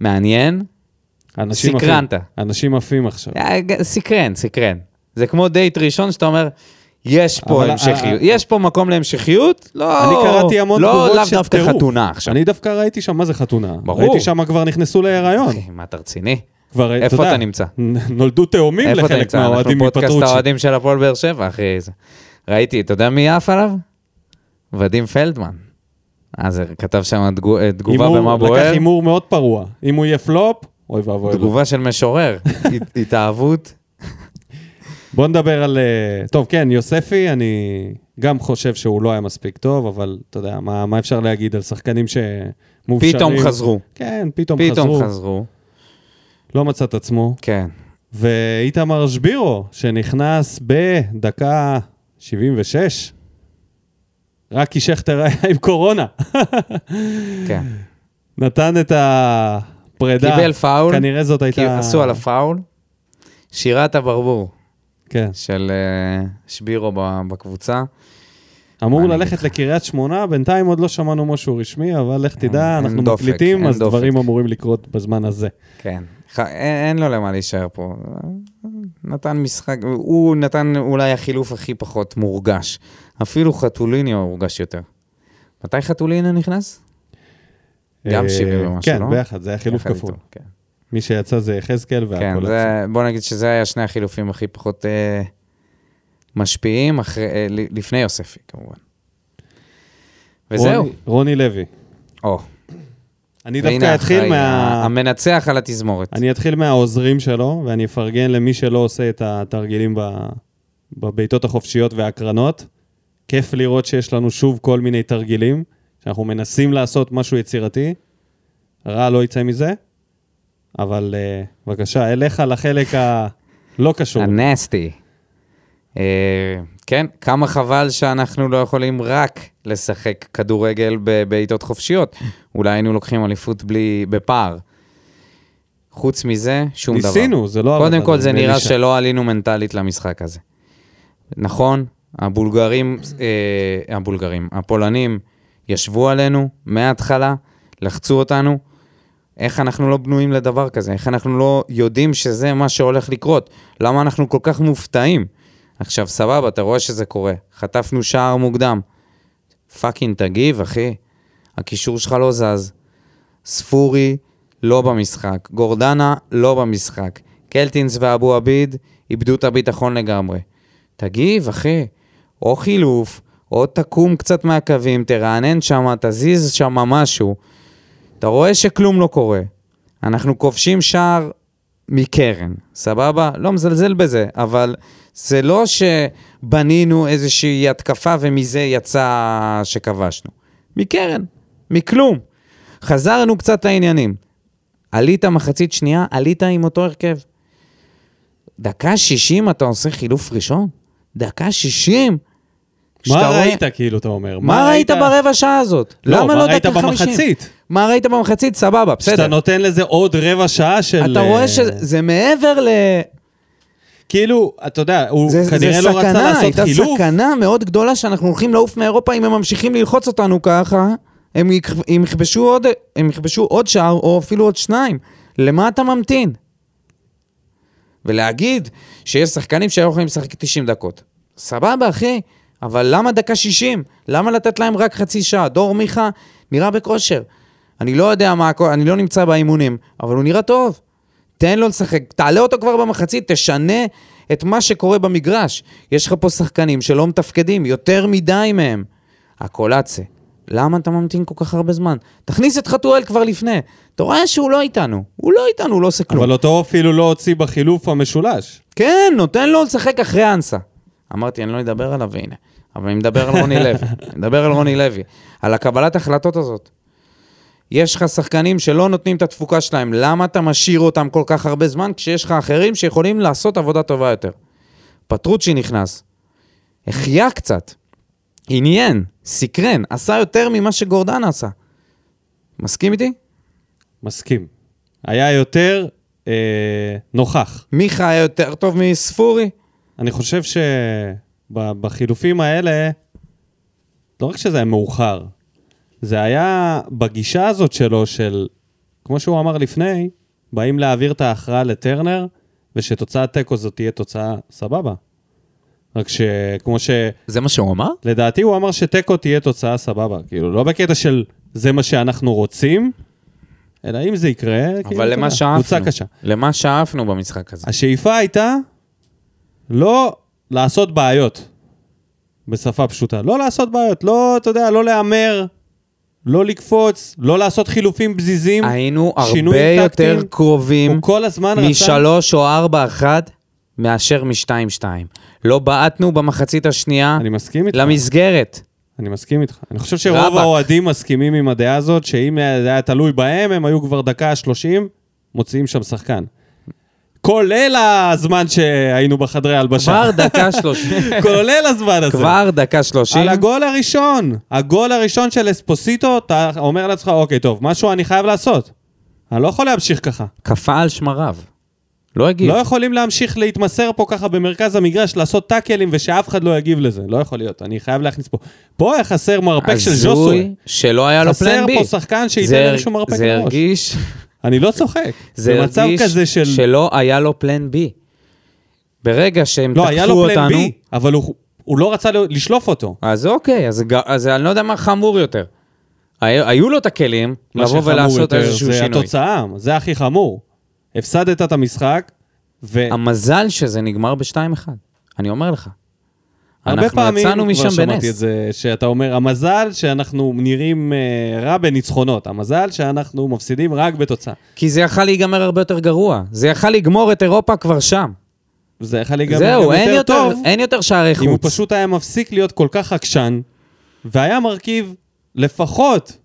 מעניין. אנשים סקרנת. עפים. אנשים עפים עכשיו. אה, סקרן, סקרן. זה כמו דייט ראשון שאתה אומר, יש פה המשכיות, אה, יש פה מקום להמשכיות? לא, אני קראתי המון לא, תגובות לאו של דווקא טירוף. חתונה עכשיו. אני דווקא ראיתי שם, מה זה חתונה? ברור. ראיתי שם כבר נכנסו להיריון. אחי, מה אתה רציני? כבר, איפה יודע, אתה נמצא? נולדו תאומים איפה אתה לחלק נמצא? אנחנו מהאוהדים פודקאסט מפטרוצ'י. האוהדים של הפועל באר שבע, אחי. ראיתי, אתה יודע מי עף עליו? ודים פלדמן. אה, זה כתב שם אה, תגובה במה לקח בוער, הימור מאוד פרוע. אם הוא יהיה פלופ, אוי ואבוי. תגובה של משורר, הת- התאהבות. בוא נדבר על... אה, טוב, כן, יוספי, אני גם חושב שהוא לא היה מספיק טוב, אבל אתה יודע, מה, מה אפשר להגיד על שחקנים שמאופשרים? פתאום חזרו, כן, פתאום, פתאום חזרו. חזרו. לא מצא את עצמו. כן. ואיתמר שבירו, שנכנס בדקה 76, רק כי שכטר היה עם קורונה. כן. נתן את הפרידה. קיבל פאול, כנראה זאת כי הייתה... עשו עליו פאול, שירת הברבור כן. של אה, שבירו בקבוצה. אמור ללכת? לקריית שמונה, בינתיים עוד לא שמענו משהו רשמי, אבל לך אין- תדע, אין אנחנו דופק, מקליטים, אין אז דופק. דברים אמורים לקרות בזמן הזה. כן. ח- אין, אין לו למה להישאר פה. נתן משחק, הוא נתן אולי החילוף הכי פחות מורגש. אפילו חתוליניו הורגש יותר. מתי חתוליניו נכנס? גם אה, 70 ומשהו, כן, לא? ביחד, זה היה חילוף כפול. כן. מי שיצא זה יחזקאל כן, והכל. זה, בוא נגיד שזה היה שני החילופים הכי פחות אה, משפיעים, אחרי, אה, לפני יוספי כמובן. וזהו. רוני- רוני לוי. או, אני דווקא אתחיל האחראי, מה... המנצח על התזמורת. אני אתחיל מהעוזרים שלו, ואני אפרגן למי שלא עושה את התרגילים ב... בבעיטות החופשיות וההקרנות. כיף לראות שיש לנו שוב כל מיני תרגילים, שאנחנו מנסים לעשות משהו יצירתי. רע לא יצא מזה, אבל uh, בבקשה, אליך לחלק הלא קשור. הנסטי. אה, כן, כמה חבל שאנחנו לא יכולים רק לשחק כדורגל בבעיטות חופשיות. אולי היינו לוקחים אליפות בלי, בפער. חוץ מזה, שום דבר. ניסינו, זה לא קודם כל זה נראה באלישע. שלא עלינו מנטלית למשחק הזה. נכון, הבולגרים, אה, הבולגרים, הפולנים ישבו עלינו מההתחלה, לחצו אותנו. איך אנחנו לא בנויים לדבר כזה? איך אנחנו לא יודעים שזה מה שהולך לקרות? למה אנחנו כל כך מופתעים? עכשיו, סבבה, אתה רואה שזה קורה. חטפנו שער מוקדם. fucking תגיב, אחי. הקישור שלך לא זז. ספורי לא במשחק. גורדנה לא במשחק. קלטינס ואבו עביד איבדו את הביטחון לגמרי. תגיב, אחי. או חילוף, או תקום קצת מהקווים, תרענן שם, תזיז שם משהו. אתה רואה שכלום לא קורה. אנחנו כובשים שער מקרן, סבבה? לא מזלזל בזה, אבל זה לא שבנינו איזושהי התקפה ומזה יצא שכבשנו. מקרן, מכלום. חזרנו קצת לעניינים. עלית מחצית שנייה, עלית עם אותו הרכב. דקה 60 אתה עושה חילוף ראשון? דקה 60? מה כשאתה רואה- ראית, כאילו, אתה אומר? מה ראית ברבע שעה הזאת? לא, למה מה לא ראית דקה 50? במחצית? מה ראית במחצית? סבבה, בסדר. שאתה נותן לזה עוד רבע שעה של... אתה רואה אה, שזה מעבר ל... כאילו, אתה יודע, הוא זה, כנראה זה לא רצה סכנה, לעשות הייתה חילוף. סכנה מאוד גדולה שאנחנו הולכים לעוף מאירופה אם הם ממשיכים ללחוץ אותנו ככה, הם, יכ- הם, יכבשו עוד, הם יכבשו עוד שער או אפילו עוד שניים. למה אתה ממתין? ולהגיד שיש שחקנים שהיו יכולים לשחק 90 דקות. סבבה, אחי, אבל למה דקה 60? למה לתת להם רק חצי שעה? דור מיכה נראה בכושר. אני לא יודע מה, הכל- אני לא נמצא באימונים, אבל הוא נראה טוב. תן לו לשחק, תעלה אותו כבר במחצית, תשנה את מה שקורה במגרש. יש לך פה שחקנים שלא מתפקדים, יותר מדי מהם. הקולאצה, למה אתה ממתין כל כך הרבה זמן? תכניס את חתואל כבר לפני. אתה רואה שהוא לא איתנו, הוא לא איתנו, הוא לא עושה כלום. אבל אותו אפילו לא הוציא בחילוף המשולש. כן, נותן לו לשחק אחרי אנסה. אמרתי, אני לא אדבר עליו, והנה. אבל אני מדבר על רוני לוי. אני מדבר על רוני לוי. על הקבלת החלטות הזאת. יש לך שחקנים שלא נותנים את התפוקה שלהם, למה אתה משאיר אותם כל כך הרבה זמן כשיש לך אחרים שיכולים לעשות עבודה טובה יותר? פטרוצ'י נכנס, החיה קצת, עניין, סקרן, עשה יותר ממה שגורדן עשה. מסכים איתי? מסכים. היה יותר אה, נוכח. מיכה היה יותר טוב מספורי? אני חושב שבחילופים האלה, לא רק שזה היה מאוחר, זה היה בגישה הזאת שלו של, כמו שהוא אמר לפני, באים להעביר את ההכרעה לטרנר, ושתוצאת תיקו זאת תהיה תוצאה סבבה. רק שכמו ש... זה מה שהוא אמר? לדעתי הוא אמר שתיקו תהיה תוצאה סבבה. כאילו, לא בקטע של זה מה שאנחנו רוצים, אלא אם זה יקרה, כאילו, אבל למה שאפנו? קבוצה קשה. למה שאפנו במשחק הזה? השאיפה הייתה לא לעשות בעיות, בשפה פשוטה. לא לעשות בעיות, לא, אתה יודע, לא להמר, לא לקפוץ, לא לעשות חילופים בזיזים. היינו הרבה יותר טקטיים. קרובים הוא כל הזמן רצה... משלוש או ארבע אחת מאשר משתיים שתיים. לא בעטנו במחצית השנייה אני מסכים איתך. למסגרת. אני מסכים איתך. אני חושב שרוב רבאק. האוהדים מסכימים עם הדעה הזאת, שאם זה היה תלוי בהם, הם היו כבר דקה 30, מוציאים שם שחקן. כולל הזמן שהיינו בחדרי הלבשה. כבר דקה שלושים. כולל הזמן הזה. כבר דקה שלושים. על הגול הראשון. הגול הראשון של אספוסיטו, אתה אומר לעצמך, אוקיי, טוב, משהו אני חייב לעשות. אני לא יכול להמשיך ככה. קפא על שמריו. לא הגיב. לא יכולים להמשיך להתמסר פה ככה במרכז המגרש, לעשות טאקלים ושאף אחד לא יגיב לזה. לא יכול להיות, אני חייב להכניס פה. פה היה חסר מרפק של ז'וסוי. הזוי שלא היה לו חסר פלן בי. פה שחקן שייתן זה- איזשהו מרפק זה מראש. הרגיש, אני לא צוחק. זה במצב הרגיש כזה של... שלא היה לו פלן בי. ברגע שהם לא, היה תקפו לו פלן אותנו, בי, אבל הוא- הוא לא רצה לשלוף אותו. אז אוקיי, אז, אז אני לא יודע מה חמור יותר. היו, היו לו את הכלים לבוא ולעשות יותר איזשהו זה שינוי. התוצאה, זה הכי חמור. הפסדת את המשחק, והרבה המזל שזה נגמר ב-2-1, אני אומר לך. אנחנו פעמים יצאנו כבר משם שמעתי את בנס. זה, שאתה אומר, המזל שאנחנו נראים אה, רע בניצחונות, המזל שאנחנו מפסידים רק בתוצאה. כי זה יכל להיגמר הרבה יותר גרוע. זה יכל לגמור את אירופה כבר שם. זה יכול להיגמר זהו, גם יותר יותר, טוב, אין יותר שערי אם הוא חוץ. פשוט היה מפסיק להיות כל כך עקשן, והיה מרכיב לפחות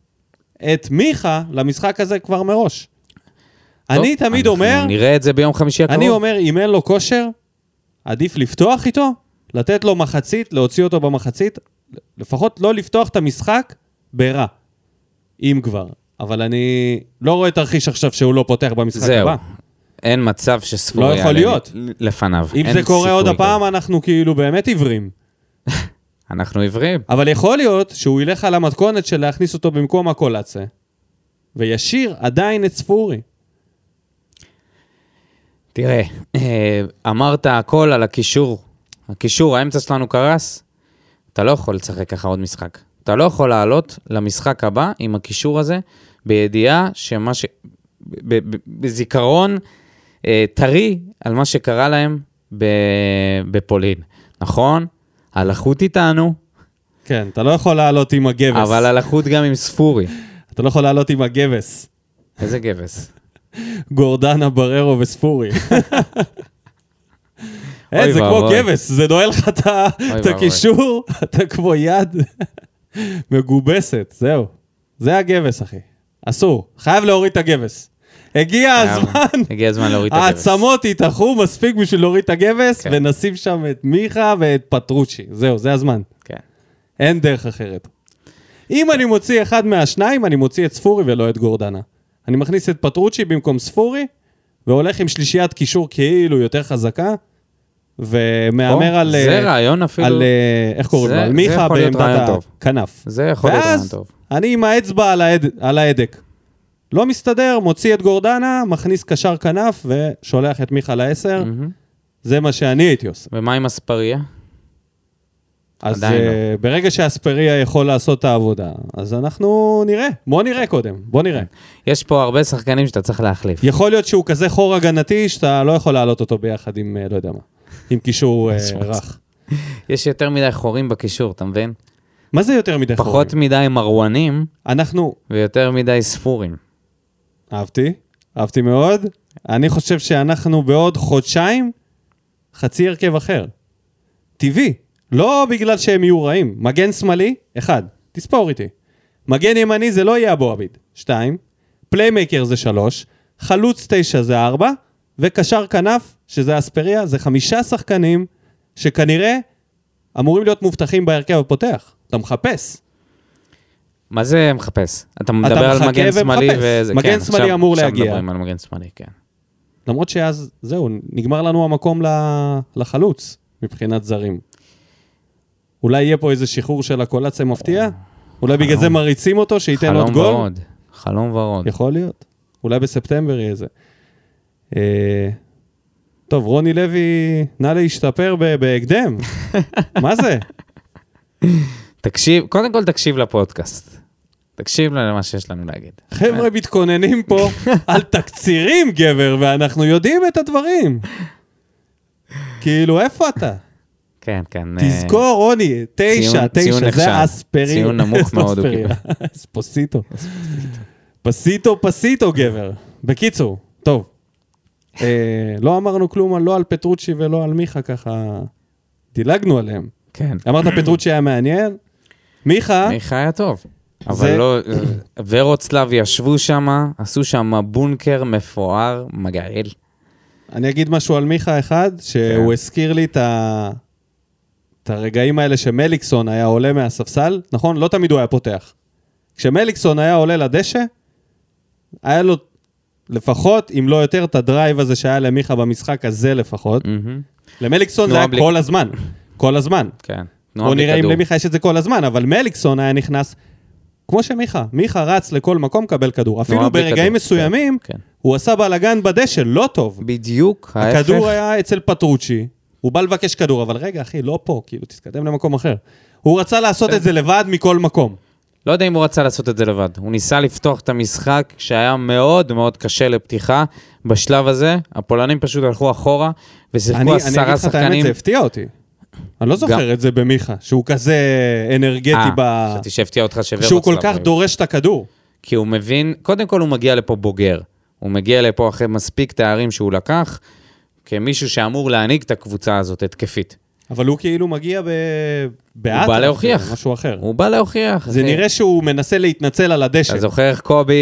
את מיכה למשחק הזה כבר מראש. טוב, אני תמיד אומר, נראה את זה ביום חמישי הקרוב. אני אומר, אם אין לו כושר, עדיף לפתוח איתו, לתת לו מחצית, להוציא אותו במחצית, לפחות לא לפתוח את המשחק ברע, אם כבר. אבל אני לא רואה תרחיש עכשיו שהוא לא פותח במשחק זהו. הבא. אין מצב שספורי לא יכול להיות. לפניו. אם זה קורה עוד הפעם, אנחנו כאילו באמת עיוורים. אנחנו עיוורים. אבל יכול להיות שהוא ילך על המתכונת של להכניס אותו במקום הקולאצה, וישאיר עדיין את ספורי. תראה, אה, אמרת הכל על הקישור. הקישור, האמצע שלנו קרס, אתה לא יכול לשחק ככה עוד משחק. אתה לא יכול לעלות למשחק הבא עם הקישור הזה, בידיעה שמה ש... בזיכרון אה, טרי על מה שקרה להם. בפולין. נכון? הלחות איתנו, כן, אתה לא יכול לעלות עם הגבס. אבל הלחות גם עם ספורי. אתה לא יכול לעלות עם הגבס. איזה גבס. גורדנה, בררו וספורי. אה, אוי זה כמו. גבס, זה נועל לך את הקישור, אתה כמו יד מגובסת, זהו. זה הגבס, אחי. אסור, חייב להוריד את הגבס. הגיע הזמן, הגיע הזמן להוריד את הגבס. העצמות יתאחו מספיק בשביל להוריד את הגבס, כן. ונשים שם את מיכה ואת פטרוצ'י. זהו, זה הזמן. כן. אין דרך אחרת. אם אני מוציא אחד מהשניים, אני מוציא את ספורי ולא את גורדנה. אני מכניס את פטרוצ'י במקום ספורי, והולך עם שלישיית קישור כאילו יותר חזקה, ומהמר על... זה אה, רעיון אפילו, על, אה, איך קוראים לו? על מיכה בעמדת. הכנף. זה יכול להיות רעיון ואז טוב. אני עם האצבע על, ההד... על ההדק. לא מסתדר, מוציא את גורדנה, מכניס קשר כנף ושולח את מיכה לעשר. זה מה שאני הייתי עושה. ומה עם אספריה? אז עדיין לא. uh, ברגע שאספריה יכול לעשות את העבודה, אז אנחנו נראה. בוא נראה קודם, בוא נראה. יש פה הרבה שחקנים שאתה צריך להחליף. יכול להיות שהוא כזה חור הגנתי, שאתה לא יכול להעלות אותו ביחד עם, אה, לא יודע מה, עם קישור אה, רך. יש יותר מדי חורים בקישור, אתה מבין? מה זה יותר מדי חורים? פחות מדי מרואנים אנחנו, ויותר מדי ספורים. אהבתי, אהבתי מאוד. אני חושב שאנחנו בעוד חודשיים, חצי הרכב אחר. טבעי, לא בגלל שהם יהיו רעים. מגן שמאלי, אחד, תספור איתי. מגן ימני זה לא יהיה אבו עביד, שתיים. playmaker זה שלוש. חלוץ תשע זה ארבע. וקשר כנף, שזה אספריה, זה חמישה שחקנים שכנראה אמורים להיות מובטחים בהרכב הפותח. אתה מחפש. מה זה מחפש? אתה מדבר על מחכה מגן שמאלי. וזה, מגן כן, שמאלי עכשיו- אמור עכשיו להגיע. מדברים על מגן שמאלי, כן. למרות שאז, זהו, נגמר לנו המקום לחלוץ מבחינת זרים. אולי יהיה פה איזה שחרור של הקולציה מפתיע? אולי בגלל זה מריצים אותו, שייתן עוד חלום גול? ורוד. חלום ורוד. יכול להיות. אולי בספטמבר יהיה זה. אה, טוב, רוני לוי, נא להשתפר בהקדם. מה זה? תקשיב, קודם כל תקשיב לפודקאסט. תקשיב למה שיש לנו להגיד. חבר'ה מתכוננים פה על תקצירים, גבר, ואנחנו יודעים את הדברים. כאילו, איפה אתה? כן, כן. אה, תזכור, רוני, תשע, תשע. זה אספריה. ציון נמוך מאוד הוא אספריה. אספוסיטו. פסיטו, פסיטו, גבר. בקיצור, טוב. אה, לא אמרנו כלום לא על פטרוצ'י ולא על מיכה, ככה דילגנו עליהם. כן. אמרת פטרוצ'י היה מעניין? מיכה, מיכה היה טוב. זה- אבל לא, ורוצלב ישבו שם, עשו שם בונקר מפואר, מגעיל. אני אגיד משהו על מיכה אחד, שהוא כן. הזכיר לי את ה... את הרגעים האלה שמליקסון היה עולה מהספסל, נכון? לא תמיד הוא היה פותח. כשמליקסון היה עולה לדשא, היה לו לפחות, אם לא יותר, את הדרייב הזה שהיה למיכה במשחק הזה לפחות. מהמם. למליקסון זה היה בלי- כל הזמן. כל הזמן. כן. תנועה בוא בלי נראה אם. למיכה יש את זה כל הזמן, אבל מליקסון היה נכנס, כמו שמיכה, מיכה רץ לכל מקום לקבל כדור. אפילו ברגעים כדור, מסוימים, כן. הוא עשה בלאגן בדשא, לא טוב. בדיוק, ההפך. הכדור היה אצל פטרוצ'י, הוא בא לבקש כדור, אבל רגע, אחי, לא פה, כאילו, תתקדם למקום אחר. הוא רצה לעשות כן. את זה לבד מכל מקום. לא יודע אם הוא רצה לעשות את זה לבד. הוא ניסה לפתוח את המשחק שהיה מאוד מאוד קשה לפתיחה. בשלב הזה, הפולנים פשוט הלכו אחורה, אני ושיחקו אני עשרה אגיד לך את האמת, שחקנים. זה הפתיע אותי. אני לא זוכר את זה במיכה, שהוא כזה אנרגטי אה, ב... חשבתי שהפתיע אותך שוורץ. שהוא כל כך דורש את הכדור. כי הוא מבין, קודם כל הוא מגיע לפה בוגר. הוא מגיע לפה אחרי מספיק תארים שהוא לקח, כמישהו שאמור להנהיג את הקבוצה הזאת התקפית. אבל הוא כאילו מגיע ב... באטרף, בא להוכיח. משהו אחר. הוא בא להוכיח. זה אחי. נראה שהוא מנסה להתנצל על הדשא. אתה זוכר איך קובי...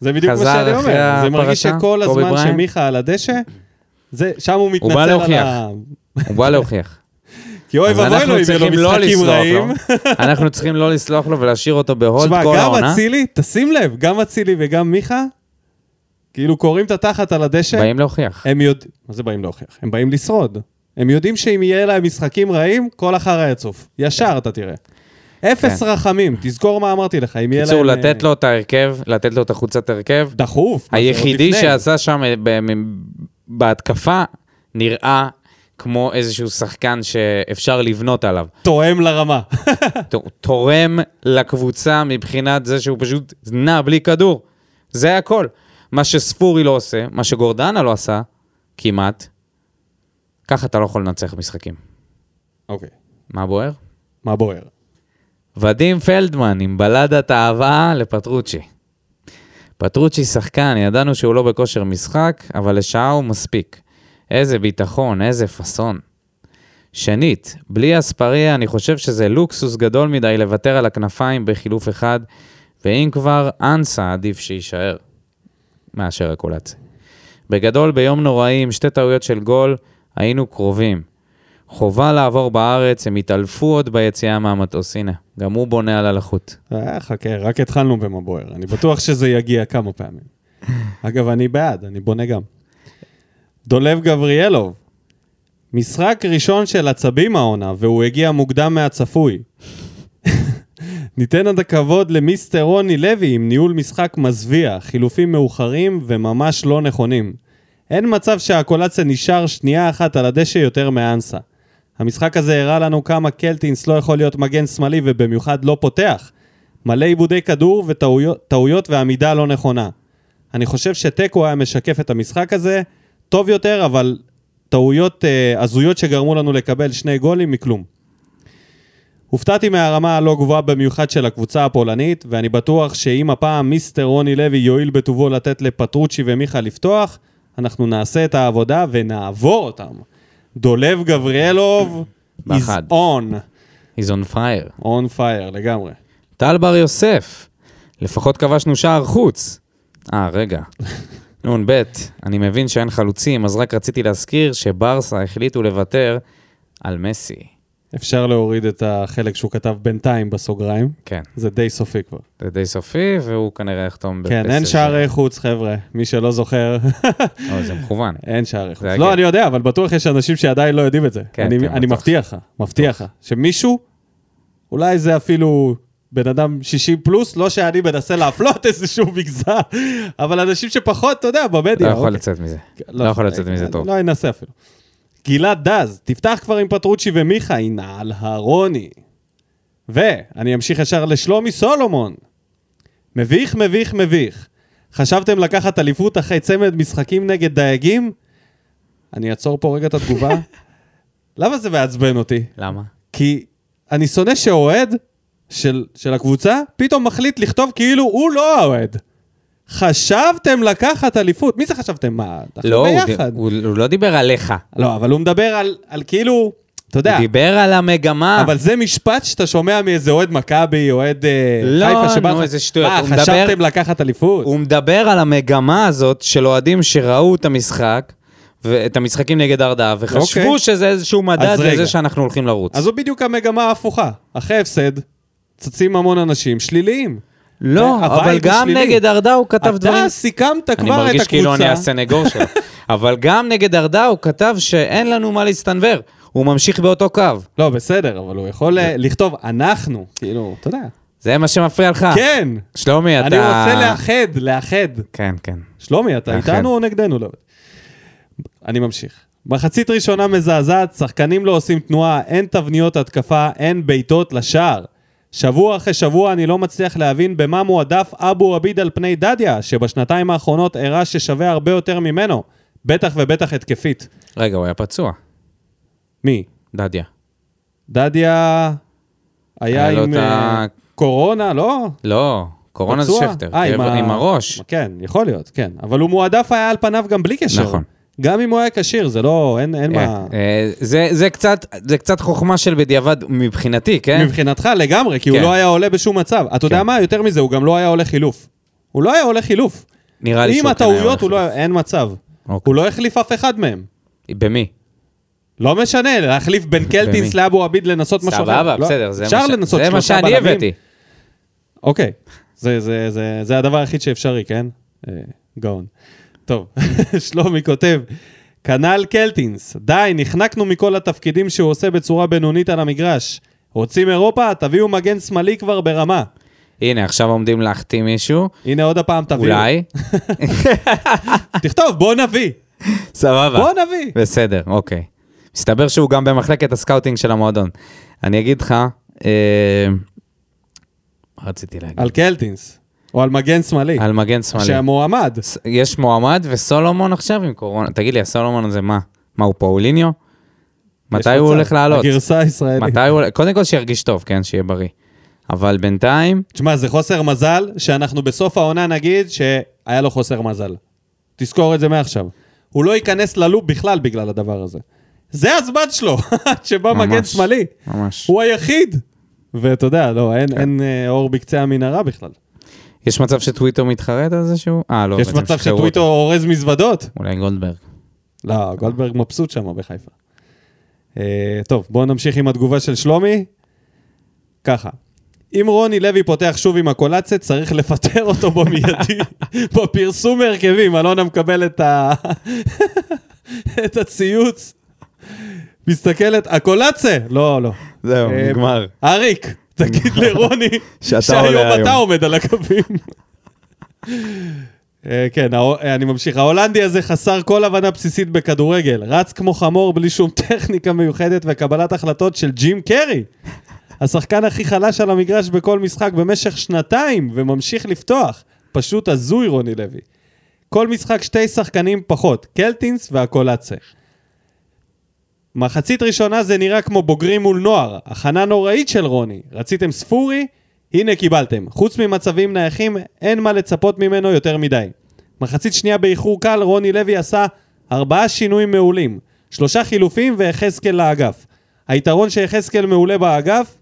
זה בדיוק מה שאני אומר. זה מרגיש? שכל הזמן? שמיכה על הדשא, זה, שם הוא הוא מתנצל בא על להוכיח. ה... הוא בא להוכיח. כי אוי ואבוי לו אם יהיה לו לא משחקים רעים. אנחנו צריכים לא לסלוח לו ולהשאיר אותו בהולד תשמע, כל גם העונה. אצילי, תשים לב, גם אצילי וגם מיכה, כאילו קוראים את התחת על הדשא, באים להוכיח. הם יודעים, מה זה באים להוכיח? הם באים לשרוד. הם יודעים שאם יהיה להם משחקים רעים, כל החרא יצוף. ישר אתה תראה. אפס רחמים, תזכור מה אמרתי לך, אם יהיה להם... כן. בקיצור, אה, לתת לו את ההרכב, לתת לו את החולצת הרכב. דחוף. היחידי. שעשה שם ב- מ- בהתקפה נראה כמו איזשהו שחקן שאפשר לבנות עליו. תואם לרמה. ת- תורם לקבוצה מבחינת זה שהוא פשוט נע בלי כדור. זה הכל. מה שספורי לא עושה, מה שגורדנה לא עשה, כמעט, ככה אתה לא יכול לנצח משחקים. אוקיי, מה בוער? מה בוער? ודים פלדמן עם בלדת אהבה לפטרוצ'י. פטרוצ'י שחקן, ידענו שהוא לא בכושר משחק, אבל לשעה הוא מספיק. איזה ביטחון, איזה פאסון. שנית, בלי אספריה אני חושב שזה לוקסוס גדול מדי לוותר על הכנפיים בחילוף אחד, ואם כבר, אנסה עדיף שיישאר, מאשר הקולציה. בגדול, ביום נוראי עם שתי טעויות של גול, היינו קרובים. חובה לעבור בארץ, הם התעלפו עוד ביציאה מהמטוס, הנה, גם הוא בונה על הלחות. אה, חכה, רק התחלנו במה בוער. אני בטוח שזה יגיע כמה פעמים. אגב, אני בעד, אני בונה גם. דולב גבריאלוב, משחק ראשון של עצבים העונה, והוא הגיע מוקדם מהצפוי. ניתן עד הכבוד למיסטר רוני לוי עם ניהול משחק מזוויע, חילופים מאוחרים וממש לא נכונים. אין מצב שהקולציה נשאר שנייה אחת על הדשא יותר מאנסה. המשחק הזה הראה לנו כמה קלטינס לא יכול להיות מגן שמאלי ובמיוחד לא פותח. מלא עיבודי כדור וטעויות טעויות ועמידה לא נכונה. אני חושב שתיקו היה משקף את המשחק הזה טוב יותר, אבל טעויות אה, הזויות שגרמו לנו לקבל שני גולים מכלום. הופתעתי מהרמה הלא גבוהה במיוחד של הקבוצה הפולנית, ואני בטוח שאם הפעם מיסטר רוני לוי יואיל בטובו לתת לפטרוצ'י ומיכה לפתוח, אנחנו נעשה את העבודה ונעבור אותם. דולב גבריאלוב is באחד. on, He's on fire. on fire לגמרי. טל בר יוסף, לפחות כבשנו שער חוץ. אה, רגע. נ"ב, אני מבין שאין חלוצים, אז רק רציתי להזכיר שברסה החליטו לוותר על מסי. אפשר להוריד את החלק שהוא כתב בינתיים בסוגריים, כן, זה די סופי כבר. זה די סופי, והוא כנראה יחתום בפסל. כן, אין שערי חוץ, חבר'ה, מי שלא זוכר, לא, זה מכוון. אין שערי חוץ. לא, הגט. אני יודע, אבל בטוח יש אנשים שעדיין לא יודעים את זה. כן, אני- כן, אני. מבטיח לך, מבטיח לך, שמישהו, אולי זה אפילו בן אדם 60 פלוס, לא שאני מנסה להפלות איזשהו מגזר, אבל אנשים שפחות, אתה יודע, לא במדיה. יכול אוקיי. לצאת מזה. לא יכול לצאת מזה טוב. לא אנסה אפילו. גלעד דז, תפתח כבר עם פטרוצ'י ומיכה, הנה על הרוני. ואני אמשיך ישר לשלומי סולומון. מביך, מביך, מביך. חשבתם לקחת אליפות אחרי צמד משחקים נגד דייגים? אני אעצור פה רגע את התגובה. למה זה מעצבן אותי? למה? כי אני שונא שאוהד של, של הקבוצה פתאום מחליט לכתוב כאילו הוא לא האוהד. חשבתם לקחת אליפות. מי זה חשבתם? מה? אנחנו לא, הוא ביחד. הוא הוא לא דיבר עליך. לא, אבל הוא מדבר על, על כאילו, אתה יודע, הוא דיבר על המגמה. אבל זה משפט שאתה שומע מאיזה אוהד מכבי, אוהד אה, לא, חיפה שבא נו, לך, איזה שטויות. מה, הוא מדבר- חשבתם לקחת אליפות? הוא מדבר על המגמה הזאת של אוהדים שראו את המשחק, ואת המשחקים נגד ארדה, וחשבו אוקיי. שזה איזשהו מדד אז רגע. לזה שאנחנו הולכים לרוץ. אז זו בדיוק המגמה ההפוכה. אחרי הפסד, צצים המון אנשים שליליים. לא, והווייב אבל גם. נגד ארדה הוא כתב דברים... אתה סיכמת אני כבר את מרגיש כאילו אני הקבוצה. הסנגור שלו. אבל גם נגד ארדה הוא כתב שאין לנו מה להסתנוור. הוא ממשיך באותו קו. לא, בסדר, אבל הוא יכול אה, לכתוב אנחנו, כאילו, אתה יודע. זה מה שמפריע לך. כן, שלומי, אתה... אני רוצה לאחד, לאחד. כן, כן. שלומי, אתה לאחד. איתנו או נגדנו? לא. אני ממשיך. מחצית ראשונה מזעזעת, שחקנים לא עושים תנועה, אין תבניות התקפה, אין בעיטות לשער. שבוע אחרי שבוע אני לא מצליח להבין במה מועדף אבו עביד על פני דדיה, שבשנתיים האחרונות הראה ששווה הרבה יותר ממנו. בטח ובטח התקפית. רגע, הוא היה פצוע, מי? דדיה. דדיה היה היה עם את ה- אה, קורונה, לא? לא, קורונה זה פצוע? שכטר. אה, כאב ה- עם הראש. כן, יכול להיות, כן. אבל הוא מועדף היה על פניו גם בלי קשר. נכון. גם אם הוא היה כשיר, זה לא, אין, אין אה, מה... אה, זה- זה קצת- זה קצת חוכמה של בדיעבד מבחינתי, כן? מבחינתך לגמרי, כי הוא כן. לא היה עולה בשום מצב. אתה יודע כן. מה? יותר מזה, הוא גם לא היה עולה חילוף. הוא לא היה עולה חילוף. נראה לי עם שהוא כן היה הטעויות, הוא לא... הולך. אין מצב. אוקיי. הוא לא החליף אף אחד מהם. במי? לא משנה, להחליף בין קלטינס? לאבו עביד לנסות משהו אחר. סבבה, לא, בסדר, זה מה אפשר לנסות זה מה שאני. הבאתי. אוקיי, זה, זה, זה, זה הדבר היחיד שאפשרי, כן? אה, גאון. טוב, שלומי כותב, כנ"ל קלטינס, די, נחנקנו מכל התפקידים שהוא עושה בצורה בינונית על המגרש. רוצים אירופה? תביאו מגן שמאלי כבר ברמה. הנה, עכשיו עומדים להחתים מישהו, הנה עוד הפעם תביאו. אולי. תכתוב, בוא נביא. סבבה. בוא נביא. בסדר, אוקיי. מסתבר שהוא גם במחלקת ה scouting של המועדון. אני אגיד לך, אה, מה רציתי להגיד? על קלטינס, או על מגן שמאלי. על מגן שמאלי. שהמועמד. יש מועמד וסולומון עכשיו עם קורונה. תגיד לי, הסולומון הזה מה? מה, הוא פאוליניו? מתי הוא. הולך לעלות? הגרסה הישראלית. מתי הוא... קודם כל שירגיש טוב, כן? שיהיה בריא. אבל בינתיים, תשמע, זה חוסר מזל שאנחנו בסוף העונה נגיד שהיה לו חוסר מזל. תזכור את זה מעכשיו. הוא לא ייכנס ללופ בכלל בגלל הדבר הזה. זה הזמן שלו, שבא ממש. מגן שמאלי. ממש. הוא היחיד. ואתה יודע, לא, אין, אין אה, אור בקצה המנהרה בכלל. יש מצב שטוויטו מתחרט על זה שהוא... אה, לא, יש מצב אותו. אורז מזוודות. אולי גולדברג. לא, גולדברג מבסוט שם בחיפה. אה, טוב, בואו נמשיך עם התגובה של שלומי. ככה, אם רוני לוי פותח שוב עם הקולציה, צריך לפטר אותו במיידי. בפרסום הרכבים, אלונה מקבל את, ה... את הציוץ. מסתכלת, הקולציה! לא, לא. זהו, אה, נגמר. אריק, תגיד לרוני שהיום אתה. עומד על הקווים. אה, כן, אני ממשיך. ההולנדי הזה חסר כל הבנה בסיסית בכדורגל. רץ כמו חמור בלי שום טכניקה מיוחדת וקבלת החלטות של ג'ים קרי. השחקן הכי חלש על המגרש בכל משחק במשך שנתיים, וממשיך לפתוח. פשוט הזוי רוני לוי. כל משחק שתי שחקנים פחות, קלטינס והקולאצה. מחצית ראשונה זה נראה כמו בוגרים מול נוער, הכנה נוראית של רוני. רציתם ספורי? הנה קיבלתם. חוץ ממצבים נייחים, אין מה לצפות ממנו יותר מדי. מחצית שנייה באיחור קל, רוני לוי עשה ארבעה שינויים מעולים. שלושה חילופים ויחזקאל לאגף. היתרון שיחזקאל מעולה באגף,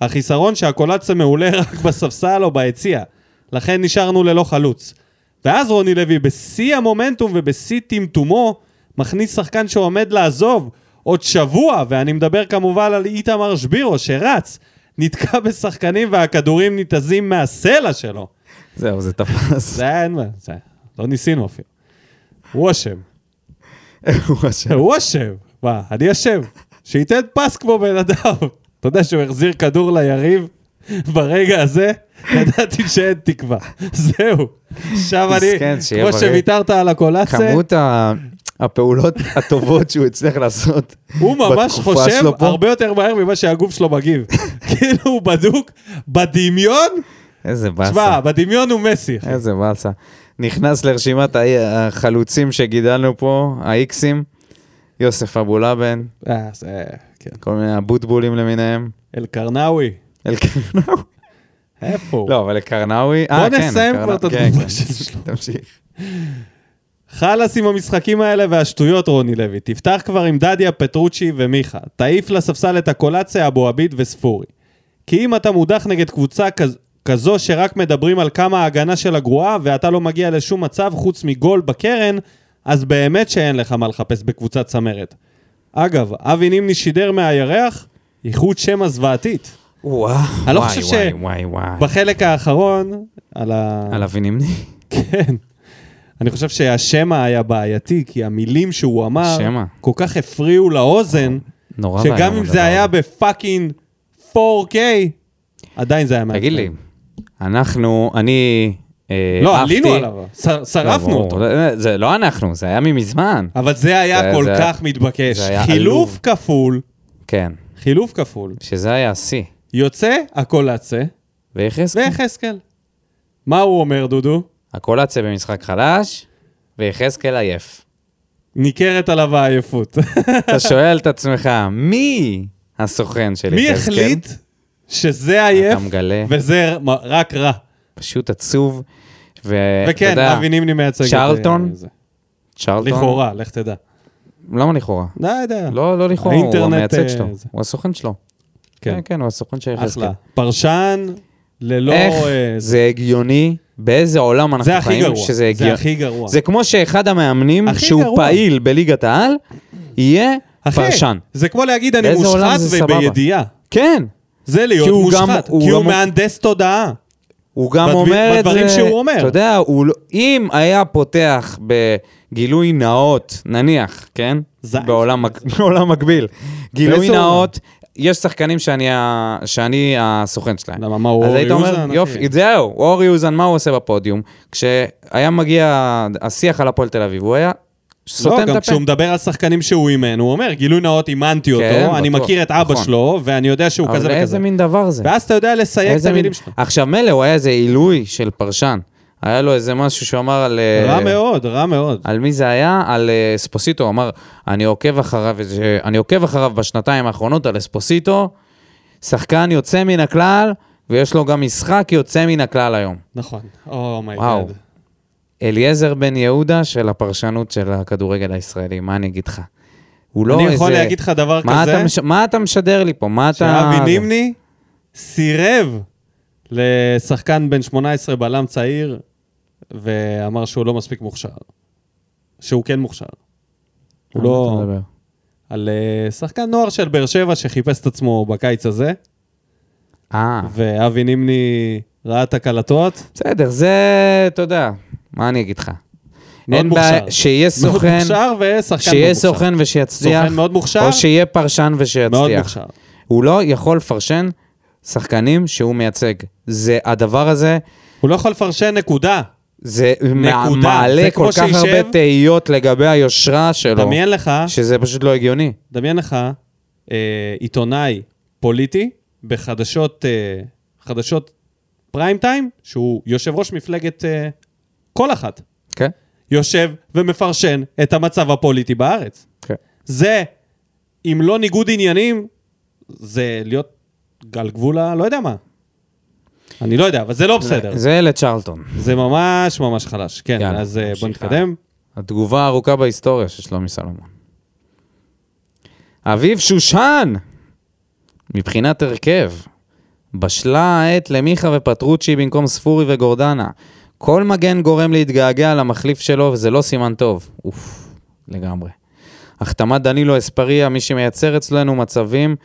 החיסרון שהקולציה מעולה רק בספסל או ביציע. לכן נשארנו ללא חלוץ. ואז רוני לוי בשיא המומנטום ובשיא טמטומו, מכניס שחקן שעומד לעזוב עוד שבוע, ואני מדבר כמובן על איתמר שבירו שרץ, נתקע בשחקנים והכדורים ניתזים מהסלע שלו. זהו, זה תפס. זה היה אין מה, זה לא ניסינו אפילו. הוא אשם, הוא אשם. הוא אשם. מה, אני אשם. שייתן פס כמו בן אדם. אתה יודע שהוא החזיר כדור ליריב ברגע הזה, ידעתי שאין תקווה. זהו. עכשיו אני, כמו. שוויתרת על הקולציה, כמות ה- הפעולות הטובות שהוא הצליח לעשות הוא ממש חושב שלו. הרבה יותר מהר ממה שהגוף שלו מגיב. כאילו הוא בדוק, בדמיון, איזה באסה. תשמע, בדמיון הוא מסי. איזה באסה. נכנס לרשימת החלוצים שגידלנו פה, האיקסים, יוסף אבולאבן, אה, זה, כן. כל מיני הבוטבולים למיניהם. אלקרנאווי, אלקרנאוי. איפה הוא? לא, אבל לקרנאוי... בוא אה, כן, נסיים. כבר את כן, התגובה כן. של שלמה. תמשיך. חלאס עם המשחקים האלה והשטויות, רוני לוי. תפתח כבר עם דדיה, פטרוצ'י ומיכה. תעיף לספסל את הקולציה, אבו עביד וספורי. כי אם אתה מודח נגד קבוצה כז... כזו שרק מדברים על כמה ההגנה שלה גרועה ואתה לא מגיע לשום מצב חוץ מגול בקרן, אז באמת שאין לך מה לחפש בקבוצת צמרת. אגב, אבי נימני שידר מהירח, איכות שמע זוועתית. וואו, אני לא וואי, חושב ש- וואי, וואי, וואי. בחלק האחרון, על ה... על אבי נימני? כן. אני חושב שהשמע היה בעייתי, כי המילים שהוא אמר, שמע. כל כך הפריעו לאוזן, נורא שגם אם הדבר זה היה הזה. בפאקינג 4K, עדיין זה היה מעצבן. תגיד לי, אנחנו, אני אה, לא, עלינו עליו, לא, שרפנו אותו. זה- זה לא אנחנו, זה היה ממזמן. אבל זה היה כל כך מתבקש. היה חילוף. כפול, כן, חילוף כפול. שזה היה השיא. יוצא, הקולצה, ויחזקאל? ויחזקאל. מה הוא אומר, דודו? הקולציה במשחק חדש, ויחזקאל עייף. ניכרת עליו העייפות. אתה שואל את עצמך, מי הסוכן של מי יחזקאל? החליט שזה עייף. וזה רק רע? פשוט עצוב. ואתה וכן, יודע, אבי נימני מייצג את צ'רלטון? זה. צ'רלטון, לכאורה, לך תדע. למה לכאורה? לא יודע. לא, לא לכאורה, הוא המייצג אה, שלו, זה. הוא הסוכן שלו. כן. כן, כן, הוא הסוכן של יחזקאל. אחלה. פרשן, ללא... איך אה, זה הגיוני? באיזה עולם אנחנו זה הכי חיים גרוע. שזה זה הגיוני? הכי גרוע. זה כמו שאחד המאמנים, שהוא גרוע. פעיל בליגת העל, יהיה אחי, פרשן. זה כמו להגיד אני מושחת זה? ובידיעה. כן, זה להיות כי הוא גם- מושחת. הוא כי הוא גם- מהנדס תודעה. הוא גם בדבר- אומר את זה... בדברים שהוא אומר. אתה יודע, הוא לא- אם היה פותח בגילוי נאות, נניח, כן? זין. בעולם מק- בעולם מקביל. גילוי? נאות, יש שחקנים שאני ה- שאני הסוכן שלהם. למה, מה, הוא אורי אומר, אוזן? יופי, זהו, אורי אוזן, מה הוא עושה בפודיום? כשהיה מגיע השיח על הפועל תל אביב, הוא היה לא, סותם גם. כשהוא מדבר על שחקנים שהוא אימן, הוא אומר, גילוי נאות, אימנתי כן, אותו, אני בטוח. מכיר את אבא נכון. שלו, ואני יודע שהוא כזה אבל וכזה. איזה מין דבר זה? ואז אתה יודע לסייג את איזה מין- המילים שלך. עכשיו, מילא, הוא היה איזה עילוי של פרשן. היה לו איזה משהו שהוא אמר על... אה, רע מאוד, רע מאוד. על מי זה היה? על אה, אספוסיטו, אמר, אני עוקב אחריו, אני עוקב אחריו בשנתיים האחרונות על אספוסיטו, שחקן יוצא מן הכלל, ויש לו גם משחק יוצא מן הכלל היום. נכון. Oh my God. וואו. אליעזר בן יהודה של הפרשנות של הכדורגל הישראלי, מה אני אגיד לך? הוא לא אני איזה... יכול להגיד לך דבר מה כזה, אתה, מש... מה אתה משדר לי פה? מה אתה... שאבי נימני סירב לשחקן בן 18 בלם צעיר, ואמר שהוא לא מספיק מוכשר. שהוא כן מוכשר. הוא לא... על אה, שחקן נוער של באר שבע שחיפש את עצמו בקיץ הזה, אה, ואבי נימני ראה את הקלטות. בסדר, זה, אתה יודע, מה אני אגיד לך? מאוד מוכשר. בעיה, שיהיה מאוד סוכן, מוכשר ושחקן שיהיה מאוד מוכשר. סוכן ושיצליח, סוכן מאוד מוכשר, או שיהיה פרשן מאוד ושיצליח. מוכשר. הוא לא יכול לפרשן שחקנים שהוא מייצג. זה, הדבר הזה, הוא לא יכול לפרשן נקודה. זה נקודה. מעלה זה כל כך שישב- הרבה תהיות לגבי היושרה שלו, דמיין לך, שזה פשוט לא הגיוני. דמיין לך אה, עיתונאי פוליטי בחדשות אה, חדשות פריים טיים, שהוא יושב ראש מפלגת אה, כל אחת. כן? יושב ומפרשן את המצב הפוליטי בארץ. כן. זה, אם לא ניגוד עניינים, זה להיות על גבול ה... לא יודע מה. אני לא יודע, אבל זה לא בסדר. זה לצ'רלטון. זה ממש ממש חלש. כן, יאללה, אז אה, בוא נתקדם. התגובה הארוכה בהיסטוריה של שלומי סלומון. אביב שושן! מבחינת הרכב, בשלה העת למיכה ופטרוצ'י במקום ספורי וגורדנה. כל מגן גורם להתגעגע למחליף שלו, וזה לא סימן טוב. אוף, לגמרי. החתמת דנילו אספריה, מי שמייצר אצלנו מצבים,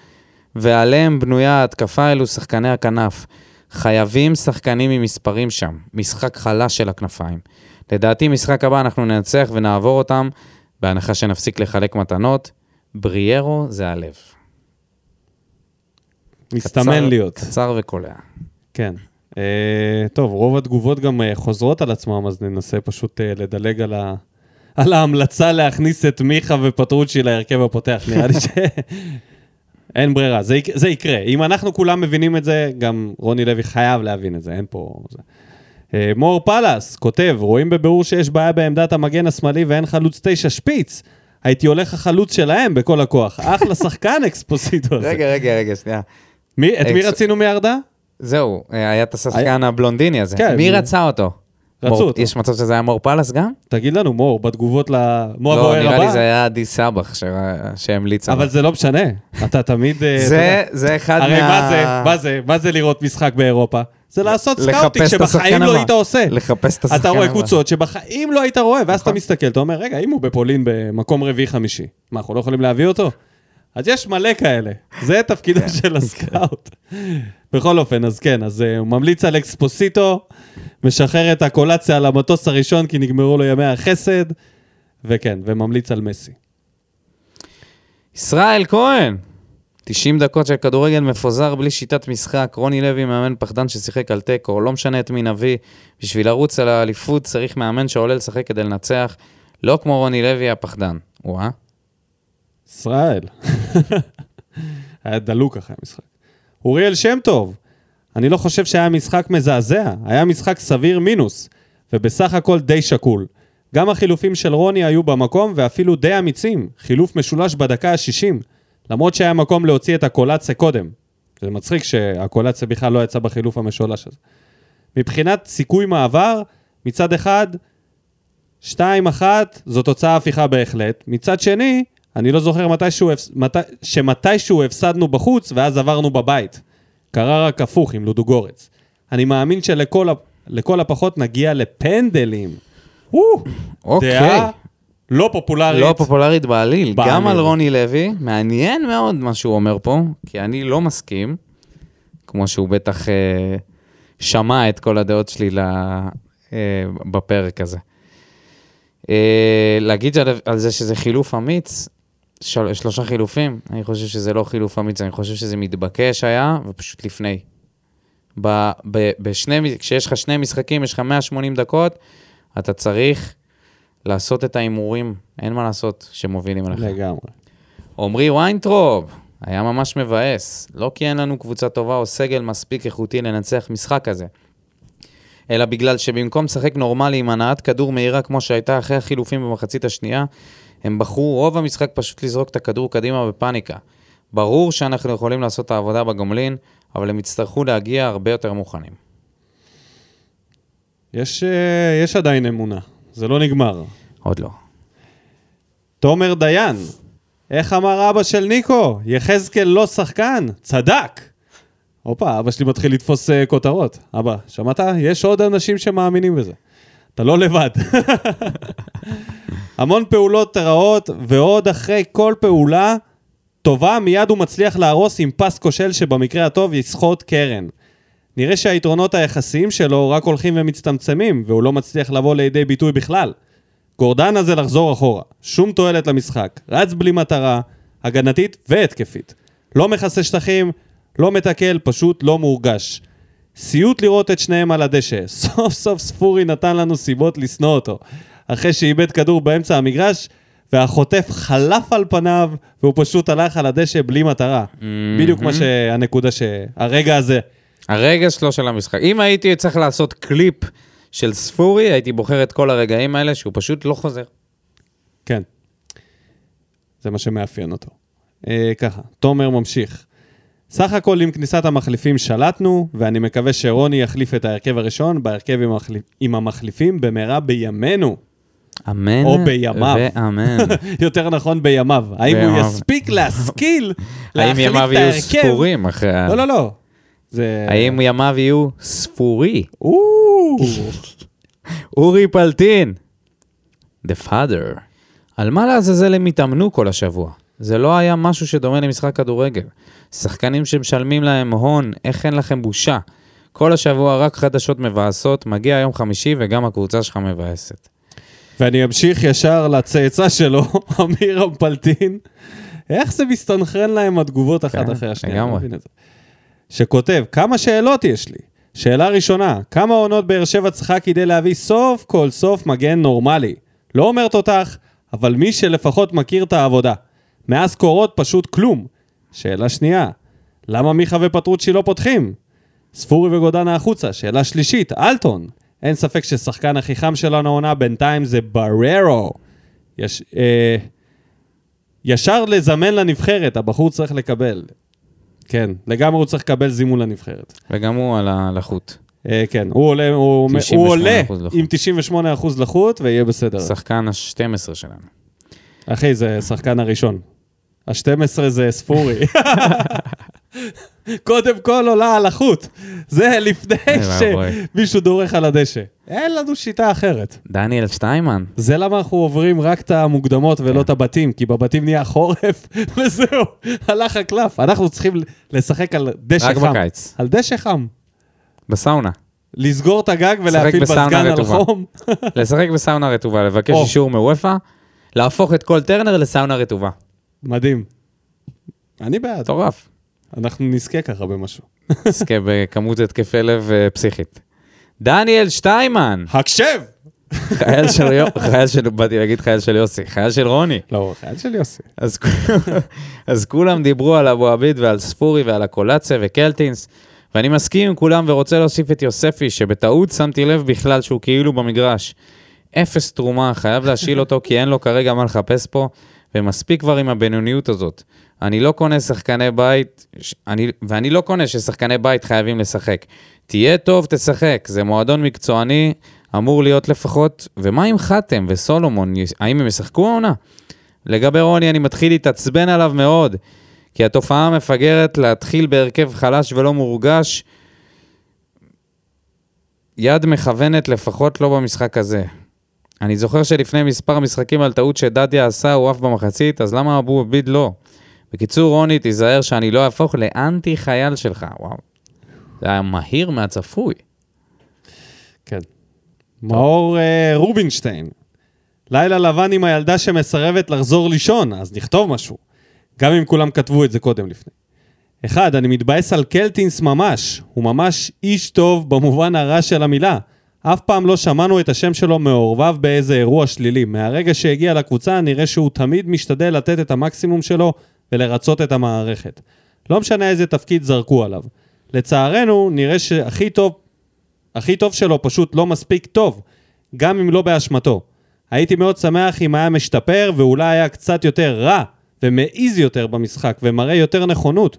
ועליהם בנויה ההתקפה אלו שחקני הכנף. חייבים שחקנים עם מספרים שם. משחק חלש של הכנפיים. לדעתי, משחק הבא אנחנו ננצח ונעבור אותם, בהנחה שנפסיק לחלק מתנות. בריארו זה הלב. מסתמן קצר- להיות. קצר וקולע. כן. Uh, טוב, רוב התגובות גם uh, חוזרות על עצמם, אז ננסה פשוט uh, לדלג על, ה... על ההמלצה להכניס את מיכה ופטרוצ'י להרכב הפותח. נראה לי ש... אין ברירה, זה, יק... זה יקרה. אם אנחנו כולם מבינים את זה, גם רוני לוי חייב להבין את זה, אין פה... זה. Uh, מור פלס כותב, רואים בבירור שיש בעיה בעמדת המגן השמאלי ואין חלוץ תשע שפיץ. הייתי הולך החלוץ שלהם בכל הכוח. אחלה שחקן אקספוסיטו הזה. רגע, רגע, רגע, שנייה. מי, את מי אקס- רצינו מירדה? זהו, אה, היה את השחקן הבלונדיני הזה. כן. מי רצה אותו? רצו אותו. יש מצב שזה היה מור פלס גם? תגיד לנו, מור, בתגובות ל... מו לא, הבוער נראה לי הבא? זה היה עדי סבח שהמליץ עליו. אבל זה לא משנה, אתה תמיד... אה, זה, אחד הרי מה... מה זה, מה זה, מה זה לראות משחק באירופה? זה לעשות scouting שבחיים לא הבא. היית עושה. לחפש את השחקן אתה רואה הבא. קבוצות שבחיים לא היית רואה, ואז אתה נכון. מסתכל, אתה אומר, רגע, אם הוא בפולין במקום רביעי-חמישי, מה, אנחנו לא יכולים להביא אותו? אז יש מלא כאלה, זה תפקידו כן. של ה scout. בכל אופן, אז כן, אז אה, הוא ממליץ על אקספוסיטו, משחרר את הקולציה על המטוס הראשון כי נגמרו לו ימי החסד, וכן, וממליץ על מסי. ישראל כהן, 90 דקות של כדורגל מפוזר בלי שיטת משחק, רוני לוי מאמן פחדן ששיחק על תיקו, לא משנה את מי נביא, בשביל לרוץ על האליפות צריך מאמן שעולה לשחק כדי לנצח, לא כמו רוני לוי הפחדן. וואה. ישראל. היה דלוק אחרי המשחק. אוריאל שם טוב, אני לא חושב שהיה משחק מזעזע, היה משחק סביר מינוס, ובסך הכל די שקול. גם החילופים של רוני היו במקום ואפילו די אמיצים, חילוף משולש בדקה ה-60, למרות שהיה מקום להוציא את הקולציה קודם. זה מצחיק שהקולציה בכלל לא יצא בחילוף המשולש הזה. מבחינת סיכוי מעבר, מצד אחד, 2-1 זו תוצאה הפיכה בהחלט. מצד שני, אני לא זוכר מתישהו, מת... שמתישהו הפסדנו בחוץ ואז עברנו בבית. קרה רק הפוך עם לודוגורץ. אני מאמין שלכל הפחות נגיע לפנדלים. או, אוקיי. דעה לא פופולרית. לא פופולרית בעליל, בעליל. גם על רוני לוי, מעניין מאוד מה שהוא אומר פה, כי אני לא מסכים, כמו שהוא בטח אה, שמע את כל הדעות שלי ל, אה, בפרק הזה. אה, להגיד על, על זה שזה חילוף אמיץ, של, שלושה חילופים, אני חושב שזה לא חילוף אמיץ, אני חושב שזה מתבקש היה, ופשוט לפני. ב, ב, בשני, כשיש לך שני משחקים, יש לך 180 דקות, אתה צריך לעשות את ההימורים, אין מה לעשות, שמובילים עליך. לגמרי. עמרי ויינטרופ, היה ממש מבאס. לא כי אין לנו קבוצה טובה או סגל מספיק איכותי לנצח משחק כזה, אלא בגלל שבמקום לשחק נורמלי עם הנעת כדור מהירה כמו שהייתה אחרי החילופים במחצית השנייה, הם בחרו רוב המשחק פשוט לזרוק את הכדור קדימה בפאניקה. ברור שאנחנו יכולים לעשות את העבודה בגומלין, אבל הם יצטרכו להגיע הרבה יותר מוכנים. יש, אה, יש עדיין אמונה, זה לא נגמר. עוד לא. תומר דיין, איך אמר אבא של ניקו? יחזקאל לא שחקן, צדק. הופה, אבא שלי מתחיל לתפוס uh, כותרות. אבא, שמעת? יש עוד אנשים שמאמינים בזה. אתה לא לבד. המון פעולות רעות, ועוד אחרי כל פעולה טובה, מיד הוא מצליח להרוס עם פס כושל שבמקרה הטוב יסחוט קרן. נראה שהיתרונות היחסיים שלו רק הולכים ומצטמצמים, והוא לא מצליח לבוא לידי ביטוי בכלל. גורדנה זה לחזור אחורה, שום תועלת למשחק, רץ בלי מטרה, הגנתית והתקפית. לא מכסה שטחים, לא מתקל, פשוט לא מורגש. סיוט לראות את שניהם על הדשא. סוף סוף ספורי נתן לנו סיבות לשנוא אותו. אחרי שאיבד כדור באמצע המגרש, והחוטף חלף על פניו, והוא פשוט הלך על הדשא בלי מטרה. בדיוק מה שהנקודה ש... הרגע הזה. הרגע שלו של המשחק. אם הייתי צריך לעשות קליפ של ספורי, הייתי בוחר את כל הרגעים האלה שהוא פשוט לא חוזר. כן. זה מה שמאפיין אותו. אה, ככה, תומר ממשיך. סך הכל עם כניסת המחליפים שלטנו, ואני מקווה שרוני יחליף את ההרכב הראשון בהרכב עם, המחליפ... עם המחליפים במהרה בימינו. אמן. או בימיו. ואמן. יותר נכון בימיו. האם הוא בימיו. יספיק להשכיל האם להחליף ימיו את יהיו ההרכב? ספורים אחרי ה... לא, לא, לא. זה... האם ימיו יהיו ספורי? או, אורי פלטין. The father. על מה לעזאזל הם התאמנו כל השבוע? זה לא היה משהו שדומה למשחק כדורגל. שחקנים שמשלמים להם הון, איך אין לכם בושה? כל השבוע רק חדשות מבאסות, מגיע יום חמישי וגם הקבוצה שלך מבאסת. ואני אמשיך ישר לצאצא שלו, אמיר אמפלטין. איך זה מסתנכרן להם התגובות אחת כן, אחרי השנייה, לגמרי. שכותב, כמה שאלות יש לי? שאלה ראשונה, כמה עונות באר שבע צריכה כדי להביא סוף כל סוף מגן נורמלי? לא אומר תותח, אבל מי שלפחות מכיר את העבודה. מאז קורות פשוט כלום. שאלה שנייה, למה מיכה ופטרוצ'י לא פותחים? ספורי וגודנה החוצה. שאלה שלישית, אלטון. אין ספק ששחקן הכי חם שלנו העונה בינתיים זה בררו. יש, אה, ישר לזמן לנבחרת, הבחור צריך לקבל. כן, לגמרי הוא צריך לקבל זימון לנבחרת. וגם הוא על הלחות. אה, כן, הוא עולה, הוא, 98% הוא עולה. עם 98% לחוט ויהיה בסדר. שחקן ה-12 שלנו. אחי, זה שחקן הראשון. ה-12 זה ספורי. קודם כל עולה על החוט. זה לפני. שמישהו דורך על הדשא. אין לנו שיטה אחרת. דניאל שטיימן. זה למה אנחנו עוברים רק את המוקדמות ולא את הבתים, כי בבתים נהיה חורף, וזהו, הלך הקלף. אנחנו צריכים לשחק על דשא רק חם. בקיץ. על דשא חם. בסאונה. לסגור את הגג ולהפעיל מזגן על. חום. לשחק בסאונה רטובה, לבקש. אישור מוופא, להפוך את כל טרנר לסאונה רטובה. מדהים. אני בעד. מטורף. אנחנו נזכה ככה במשהו. נזכה בכמות התקפי לב אה, פסיכית. דניאל שטיימן, הקשב! חייל של, יו- חייל של, באתי להגיד חייל של יוסי, חייל של רוני. לא, חייל של יוסי. אז, אז כולם דיברו על אבו עביד ועל ספורי ועל הקולציה וקלטינס, ואני מסכים עם כולם ורוצה להוסיף את יוספי, שבטעות שמתי לב בכלל שהוא כאילו במגרש. אפס תרומה, חייב להשיל אותו כי אין לו כרגע מה לחפש פה, ומספיק כבר עם הבינוניות הזאת. אני לא קונה שחקני בית, אני, ואני לא קונה ששחקני בית חייבים לשחק. תהיה טוב, תשחק, זה מועדון מקצועני, אמור להיות לפחות, ומה עם חתם וסולומון, האם הם ישחקו העונה? לגבי רוני, אני מתחיל להתעצבן עליו מאוד, כי התופעה המפגרת להתחיל בהרכב חלש ולא מורגש, יד מכוונת לפחות לא במשחק הזה. אני זוכר שלפני מספר משחקים על טעות שדדיה עשה, הוא עף במחצית, אז למה אבו עביד לא? בקיצור, רוני, תיזהר שאני לא אהפוך לאנטי חייל שלך, וואו. זה היה מהיר מהצפוי. כן. מאור אה, רובינשטיין. לילה לבן עם הילדה שמסרבת לחזור לישון, אז נכתוב משהו. גם אם כולם כתבו את זה קודם לפני. אחד, אני מתבאס על קלטינס ממש. הוא ממש איש טוב במובן הרע של המילה. אף פעם לא שמענו את השם שלו מעורבב באיזה אירוע שלילי. מהרגע שהגיע לקבוצה נראה שהוא תמיד משתדל לתת את המקסימום שלו ולרצות את המערכת. לא משנה איזה תפקיד זרקו עליו. לצערנו, נראה שהכי טוב הכי טוב שלו פשוט לא מספיק טוב, גם אם לא באשמתו. הייתי מאוד שמח אם היה משתפר ואולי היה קצת יותר רע ומעיז יותר במשחק ומראה יותר נכונות.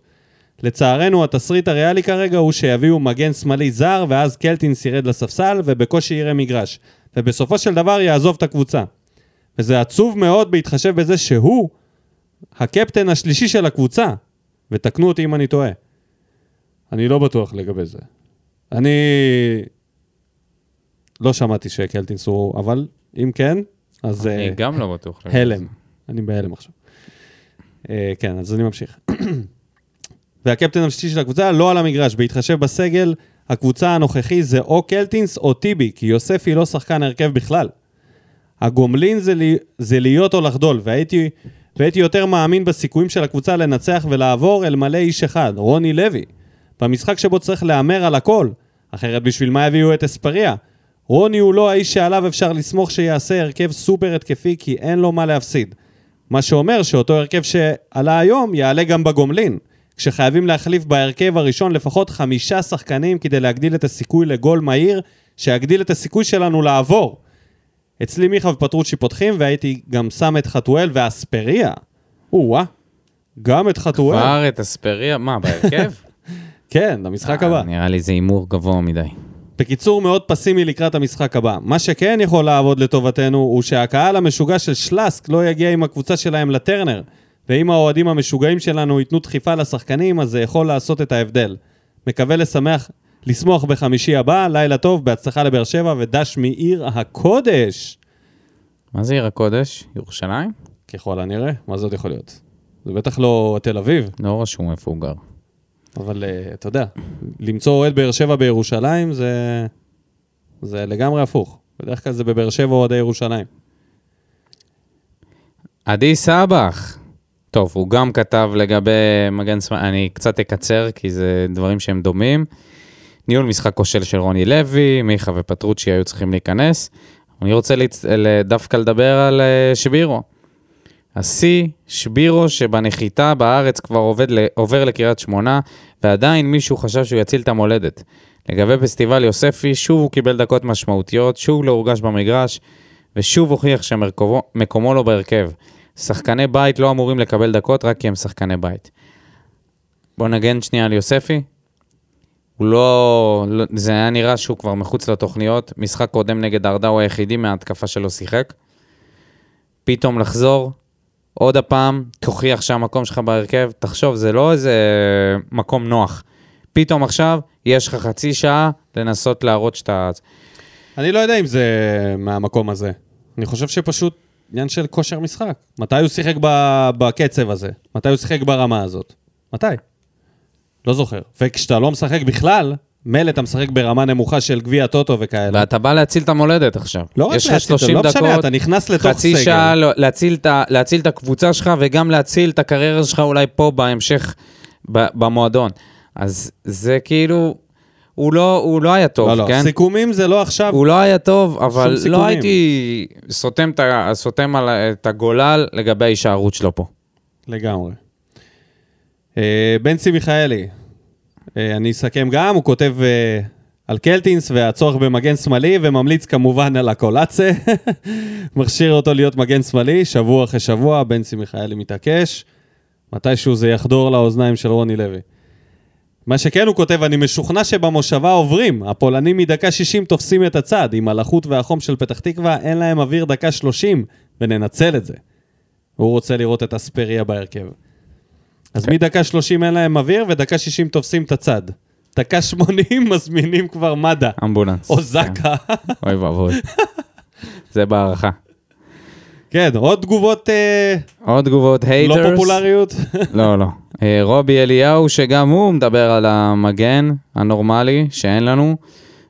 לצערנו, התסריט הריאלי כרגע הוא שיביאו מגן שמאלי זר ואז קלטינס ירד לספסל ובקושי יראה מגרש. ובסופו של דבר יעזוב את הקבוצה. וזה עצוב מאוד בהתחשב בזה שהוא הקפטן השלישי של הקבוצה. ותקנו אותי אם אני טועה. אני לא בטוח לגבי זה. אני לא שמעתי שקלטינס הוא, אבל אם כן, אז אני אה, גם לא בטוח. הלם. אני בהלם עכשיו. אה, כן, אז אני ממשיך. והקפטן השלישי של הקבוצה לא על המגרש, בהתחשב בסגל, הקבוצה הנוכחי זה או קלטינס או טיבי, כי יוספי לא שחקן הרכב בכלל. הגומלין זה, לי, זה להיות או לחדול, והייתי, והייתי יותר מאמין בסיכויים של הקבוצה לנצח ולעבור אלמלא איש אחד, רוני לוי. במשחק שבו צריך להמר על הכל, אחרת בשביל מה הביאו את אספריה? רוני הוא לא האיש שעליו אפשר לסמוך שיעשה הרכב סופר התקפי כי אין לו מה להפסיד. מה שאומר שאותו הרכב שעלה היום יעלה גם בגומלין, כשחייבים להחליף בהרכב הראשון לפחות חמישה שחקנים כדי להגדיל את הסיכוי לגול מהיר, שיגדיל את הסיכוי שלנו לעבור. אצלי מיכה ופטרוצ'י פותחים, והייתי גם שם את חתואל ואספריה. או-אה, גם את חתואל. כבר את אספריה, מה, בהרכב? כן, למשחק הבא. אה, נראה לי זה הימור גבוה מדי. בקיצור, מאוד פסימי לקראת המשחק הבא. מה שכן יכול לעבוד לטובתנו, הוא שהקהל המשוגע של שלאסק לא יגיע עם הקבוצה שלהם לטרנר. ואם האוהדים המשוגעים שלנו ייתנו דחיפה לשחקנים, אז זה יכול לעשות את ההבדל. מקווה לשמח, לשמוח בחמישי הבא, לילה טוב, בהצלחה לבאר שבע ודש מעיר הקודש. מה זה עיר הקודש? ירושלים? ככל הנראה, מה זה עוד יכול להיות? זה בטח לא תל אביב, לא רשום איפה הוא גר. אבל uh, אתה יודע, למצוא אוהד באר שבע בירושלים זה, זה לגמרי הפוך. בדרך כלל זה בבאר שבע אוהדי ירושלים. עדי סבח. טוב, הוא גם כתב לגבי מגן שמאל, אני קצת אקצר, כי זה דברים שהם דומים. ניהול משחק כושל של רוני לוי, מיכה ופטרוצ'י היו צריכים להיכנס. אני רוצה להצ... דווקא לדבר על אה, שבירו. השיא, שבירו שבנחיתה בארץ כבר עובד, עובר לקריית שמונה, ועדיין מישהו חשב שהוא יציל את המולדת. לגבי פסטיבל יוספי, שוב הוא קיבל דקות משמעותיות, שוב לא הורגש במגרש, ושוב הוכיח שמקומו לא בהרכב. שחקני בית לא אמורים לקבל דקות רק כי הם שחקני בית. בוא נגן שנייה על יוספי. הוא לא, לא... זה היה נראה שהוא כבר מחוץ לתוכניות. משחק קודם נגד ארדה הוא היחידי מההתקפה שלו שיחק. פתאום לחזור, עוד הפעם, תוכיח שהמקום שלך בהרכב, תחשוב, זה לא איזה מקום נוח. פתאום עכשיו, יש לך חצי שעה לנסות להראות שאתה... אני לא יודע אם זה מהמקום הזה. אני חושב שפשוט עניין של כושר משחק. מתי הוא שיחק בקצב הזה? מתי הוא שיחק ברמה הזאת? מתי? לא זוכר. וכשאתה לא משחק בכלל, מילא אתה משחק ברמה נמוכה של גביע טוטו וכאלה. ואתה בא להציל את המולדת עכשיו. לא רק להציל, 30 לא משנה, דקות, אתה נכנס לתוך חצי סגל. שעה לא- להציל את, להציל את הקבוצה שלך, וגם להציל את הקריירה שלך אולי פה בהמשך, במועדון. אז זה כאילו, הוא לא, הוא לא היה טוב, לא, לא, כן? סיכומים זה לא עכשיו. הוא לא היה טוב, אבל. לא הייתי סותם, את ה- סותם על את הגולל לגבי ההישארות שלו פה. לגמרי. אה, בנצי מיכאלי, אה, אני אסכם גם, הוא כותב אה, על קלטינס והצורך במגן שמאלי, וממליץ כמובן על הקולאצה. מכשיר אותו להיות מגן שמאלי, שבוע אחרי שבוע, בנצי מיכאלי מתעקש. מתישהו זה יחדור לאוזניים של רוני לוי. מה שכן הוא כותב, אני משוכנע שבמושבה עוברים. הפולנים מדקה 60 תופסים את הצד. עם הלחות והחום של פתח תקווה, אין להם אוויר דקה 30, וננצל את זה. הוא רוצה לראות את אספריה בהרכב. אז מדקה 30 אין להם אוויר, ודקה 60 תופסים את הצד. דקה 80 מזמינים כבר מד"א. אמבולנס. או זק"א. אוי ואבוי. זה בהערכה. כן, עוד תגובות אה, עוד תגובות לא haters. פופולריות. לא, לא. אה, רובי אליהו, שגם הוא מדבר על המגן הנורמלי שאין לנו,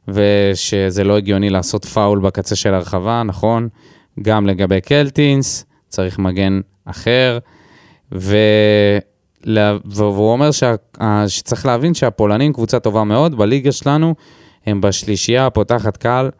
ושזה לא הגיוני לעשות פאול בקצה של הרחבה, נכון? גם לגבי קלטינס, צריך מגן אחר, ו... והוא אומר שה... ה- שצריך להבין שהפולנים קבוצה טובה מאוד, בליגה שלנו הם בשלישייה הפותחת קהל.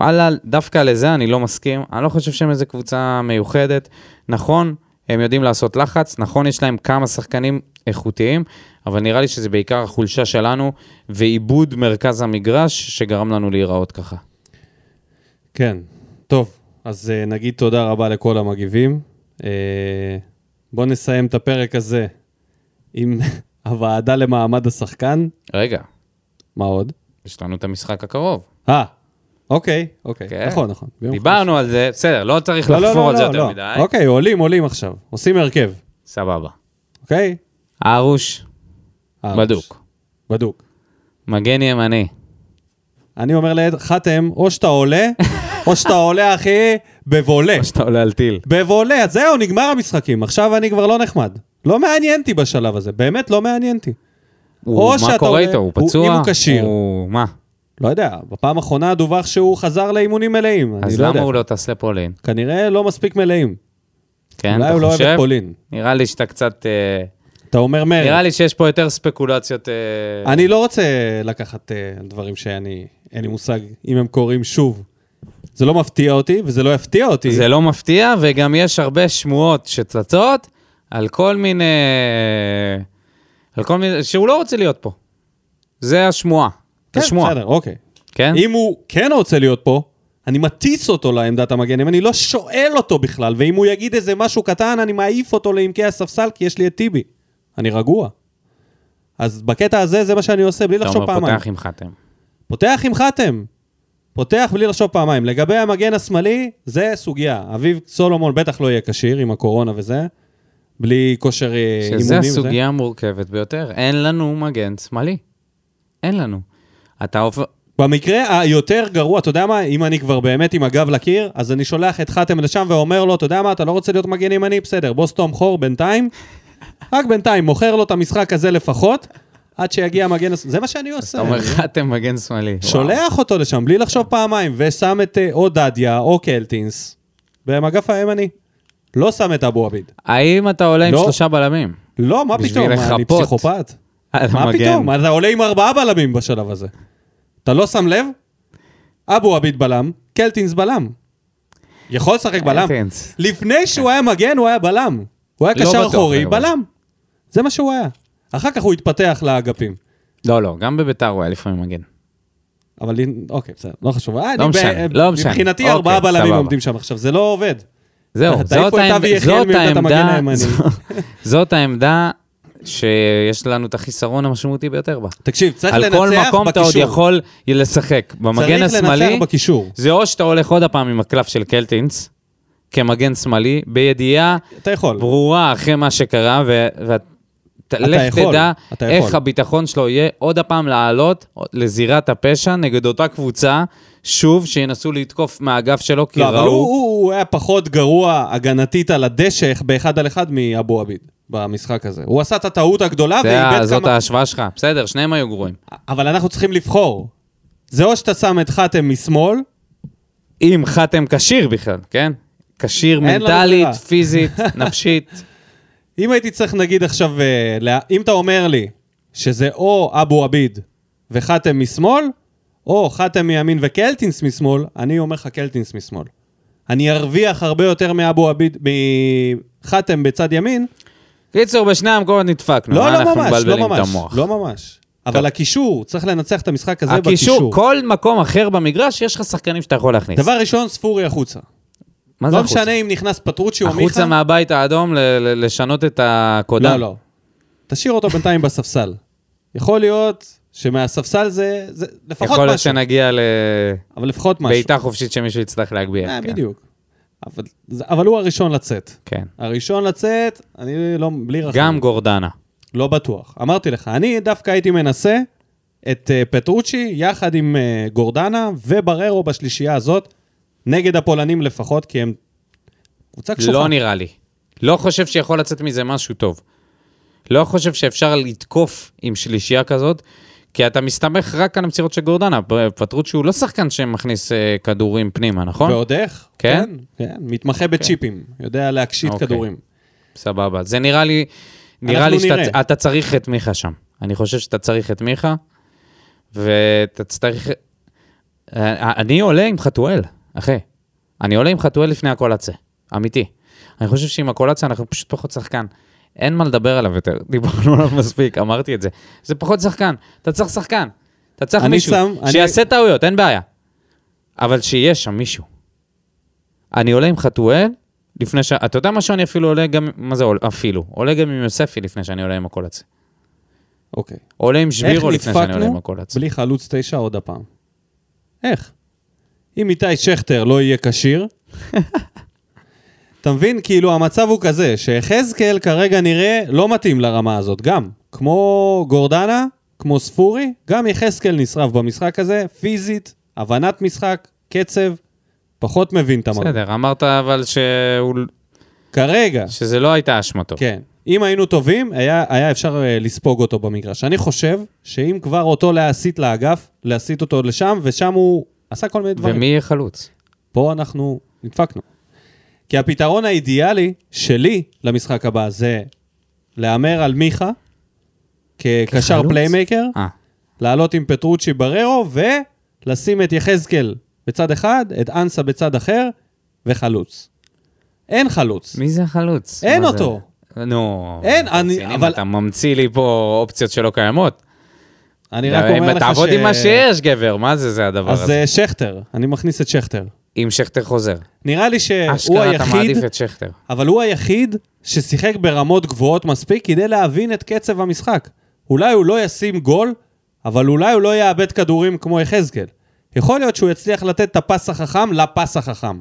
וואלה, דווקא לזה אני לא מסכים. אני לא חושב שהם איזה קבוצה מיוחדת. נכון, הם יודעים לעשות לחץ, נכון, יש להם כמה שחקנים איכותיים, אבל נראה לי שזה בעיקר החולשה שלנו ועיבוד מרכז המגרש שגרם לנו להיראות ככה. כן, טוב, אז uh, נגיד תודה רבה לכל המגיבים. Uh, בואו נסיים את הפרק הזה עם הוועדה למעמד השחקן. רגע, מה עוד? יש לנו את המשחק הקרוב. אה, אוקיי, אוקיי, כן. נכון, נכון. דיברנו על זה, בסדר, לא צריך. לא, לא, לחפור לא, על זה לא, יותר לא. מדי. אוקיי, עולים, עולים עכשיו. עושים הרכב, סבבה. אוקיי? ארוש, בדוק. בדוק. מגן ימני. אני אומר לחתם, או שאתה עולה, או שאתה עולה, אחי, בבולה. או שאתה עולה על טיל. בבולה, זהו, נגמר המשחקים. עכשיו אני כבר לא נחמד. לא מעניין אותי בשלב הזה, באמת לא מעניין אותי. מה קורה איתו? הוא- פצוע? אם הוא כשיר. הוא- מה? לא יודע, בפעם האחרונה דווח שהוא חזר לאימונים מלאים. אני אז לא למה יודע. הוא לא טס לפולין? כנראה לא מספיק מלאים. כן, אולי אתה הוא לא אוהב את חושב? פולין. נראה לי שאתה קצת... אה, אתה אומר מרד. נראה לי שיש פה יותר ספקולציות. אה, אני לא רוצה לקחת אה, דברים שאני, אין לי מושג אם הם קורים שוב. זה לא מפתיע אותי, וזה לא יפתיע אותי. זה לא מפתיע, וגם יש הרבה שמועות שצצות על כל מיני... על כל מיני... שהוא לא רוצה להיות פה. זה השמועה. כן, זה שמועה. בסדר, אוקיי. כן? אם הוא כן רוצה להיות פה, אני מטיס אותו לעמדת המגן, אם אני לא שואל אותו בכלל, ואם הוא יגיד איזה משהו קטן, אני מעיף אותו לעמקי הספסל, כי יש לי את טיבי. אני רגוע. אז בקטע הזה, זה מה שאני עושה, בלי אתה לחשוב אומר, פעמיים. פותח עם חתם. פותח עם חתם. פותח בלי לחשוב פעמיים. לגבי המגן השמאלי, זה סוגיה. אביב סולומון בטח לא יהיה כשיר עם הקורונה וזה, בלי כושר אה, אימונים שזה. הסוגיה המורכבת ביותר. אין לנו מגן שמאלי. אין לנו. אתה עובר... במקרה היותר גרוע, אתה יודע מה, אם אני כבר באמת עם הגב לקיר, אז אני שולח את חתם לשם ואומר לו, אתה יודע מה, אתה לא רוצה להיות מגן ימני? בסדר, בוא סתום חור בינתיים, רק בינתיים, מוכר לו את המשחק הזה לפחות, עד שיגיע המגן, הס- זה מה שאני עושה. אתה אומר, חתם מגן שמאלי. שולח אותו לשם בלי לחשוב פעמיים, ושם את אה, או דדיה או קלטינס במגף הימני. לא שם את אבו עביד. האם אתה עולה עם לא. שלושה בלמים? לא, מה פתאום, אני פסיכופת? מה. פתאום? אתה עולה עם ארבעה בלמים בשלב הזה. אתה לא שם לב? אבו עביד בלם, קלטינס בלם. יכול לשחק בלם. קלטינס. לפני שהוא היה מגן, הוא היה בלם. הוא היה לא קשר אחורי. בלם. זה מה שהוא היה. אחר כך הוא התפתח לאגפים. לא, לא, גם בביתר הוא היה לפעמים מגן. אבל אוקיי, בסדר, לא חשוב. אה, לא משנה, לא משנה. מבחינתי אוקיי, ארבעה בלמים. עומדים שם עכשיו, זה לא עובד. זהו, זאת העמדה. זאת העמדה שיש לנו את החיסרון המשמעותי ביותר בה. תקשיב, צריך על לנצח כל בקישור. מקום אתה עוד יכול לשחק. במגן צריך לנצח השמאלי, בקישור. זה או שאתה הולך עוד הפעם עם הקלף של קלטינס, כמגן שמאלי, בידיעה. ברורה אחרי מה שקרה, ו... ו... לך תדע איך. הביטחון שלו יהיה עוד הפעם לעלות לזירת הפשע נגד אותה קבוצה, שוב, שינסו לתקוף מהאגף שלו, כי לא, אבל ראו... הוא, הוא היה פחות גרוע הגנתית על הדשא באחד על אחד מאבו עביד במשחק הזה. הוא עשה את הטעות הגדולה ואיבד זאת כמה... ההשוואה שלך. בסדר, שניהם היו גרועים. אבל אנחנו צריכים לבחור. זה או שאתה שם את חתם משמאל, אם חתם כשיר בכלל, כן? כשיר מנטלית. פיזית, נפשית. אם הייתי צריך נגיד עכשיו, אה, לה- אם אתה אומר לי שזה או אבו עביד וחתם משמאל, או חתם מימין וקלטינס משמאל, אני אומר לך קלטינס משמאל. אני ארוויח הרבה יותר מאבו עביד, מחתם בצד ימין. קיצור, בשני המקומות נדפקנו. לא, מה לא ממש, לא ממש? לא ממש. אבל הקישור, צריך לנצח את המשחק הזה בקישור. הקישור, כל מקום אחר במגרש, יש לך שחקנים שאתה יכול להכניס. דבר ראשון, ספורי החוצה. מה זה לא החוצה? משנה אם נכנס פטרוצ'י או מיכה. החוצה מהבית האדום ל- ל- לשנות את הקודם. לא, לא. תשאיר אותו בינתיים בספסל. יכול להיות שמהספסל זה, זה לפחות יכול להיות משהו. שנגיע אבל לפחות משהו. לבעיטה חופשית שמישהו יצטרך להגביה. אה, כן. בדיוק. אבל, זה- אבל הוא הראשון לצאת. כן. הראשון לצאת, אני לא, בלי רחמים. גם גורדנה. לא בטוח. אמרתי לך, אני דווקא הייתי מנסה את uh, פטרוצ'י יחד עם uh, גורדנה ובררו בשלישייה הזאת, נגד הפולנים לפחות, כי הם קבוצה קשוחה. לא נראה לי. לא חושב שיכול לצאת מזה משהו טוב. לא חושב שאפשר לתקוף עם שלישייה כזאת, כי אתה מסתמך רק על המסירות של גורדנה. פטרוצ'י הוא לא שחקן שמכניס אה, כדורים פנימה, נכון? ועוד איך? כן? כן, כן. מתמחה בצ'יפים, יודע להקשיט אוקיי. כדורים. סבבה. זה נראה לי, נראה לי שאתה צריך את מיכה שם. אני חושב שאתה צריך את מיכה, ואתה צריך... אה, אני עולה עם חתואל, אחי. אני עולה עם חתואל לפני הקולציה, אמיתי. אני חושב שעם הקולציה אנחנו פשוט פחות שחקן. אין מה לדבר עליו יותר, דיברנו עליו מספיק, אמרתי את זה. זה פחות שחקן, אתה צריך שחקן. אתה צריך אני מישהו שם- אני- שיעשה טעויות, אין בעיה. אבל שיהיה שם מישהו. אני עולה עם חתואל, לפני ש... אתה יודע מה שאני אפילו עולה גם... מה זה עול- אפילו? עולה גם עם יוספי לפני שאני עולה עם הקולציה. אוקיי. עולה עם שבירו לפני שאני עולה עם נדפקנו הקולציה. בלי חלוץ תשע עוד הפעם? איך? אם איתי שכטר לא יהיה כשיר, אתה מבין? כאילו המצב הוא כזה, שיחזקאל כרגע נראה לא מתאים לרמה הזאת, גם. כמו גורדנה, כמו ספורי, גם יחזקאל נשרף במשחק הזה, פיזית, הבנת משחק, קצב, פחות מבין את המקום. בסדר, אמרת אבל שהוא... כרגע, שזה לא הייתה אשמתו. כן. אם היינו טובים, היה, היה אפשר אה, לספוג אותו במגרש. אני חושב שאם כבר אותו להסיט לאגף, להסיט אותו לשם, ושם הוא עשה כל מיני דברים. ומי יהיה חלוץ? פה אנחנו נדפקנו. כי הפתרון האידיאלי שלי למשחק הבא זה להמר על מיכה כקשר? playmaker, אה, לעלות עם פטרוצ'י בררו, ולשים את יחזקאל בצד אחד, את אנסה בצד אחר, וחלוץ. אין חלוץ. מי זה החלוץ? אין זה? אותו. נו, אין, אני-? אבל- אתה ממציא לי פה אופציות שלא קיימות. אני רק אומר לך ש... תעבוד עם מה שיש, גבר, מה זה זה הדבר אז הזה? אה, שכטר, אני מכניס את שכטר. אם שכטר חוזר. נראה לי שהוא אשכרה אתה היחיד, מעדיף את שכטר. אבל הוא היחיד ששיחק ברמות גבוהות מספיק כדי להבין את קצב המשחק. אולי הוא לא ישים גול, אבל אולי הוא לא יאבד כדורים כמו יחזקאל. יכול להיות שהוא יצליח לתת את הפס החכם לפס החכם.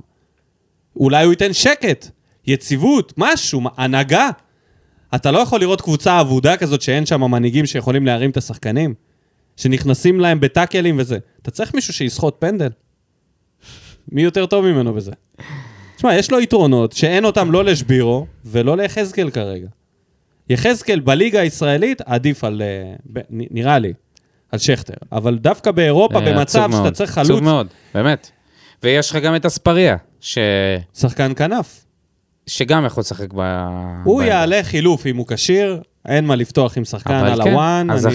אולי הוא ייתן שקט, יציבות, משהו, הנהגה. אתה לא יכול לראות קבוצה אבודה כזאת שאין שם מנהיגים שיכולים להרים את השחקנים, שנכנסים להם בטאקלים וזה. אתה צריך מישהו שיסחוט פנדל. מי יותר טוב ממנו בזה? תשמע, יש לו יתרונות שאין אותם לא לשבירו ולא ליחזקאל כרגע. יחזקאל בליגה הישראלית עדיף על, אה, נראה לי, על שכטר. אבל דווקא באירופה, אה, במצב עצוב שאתה צריך עצוב חלוץ, מאוד, באמת. ויש לך גם את אספריה, ש... שחקן כנף. שגם יכול לשחק ב... הוא. יעלה חילוף אם הוא כשיר, אין מה לפתוח עם שחקן על כן, הוואן. אז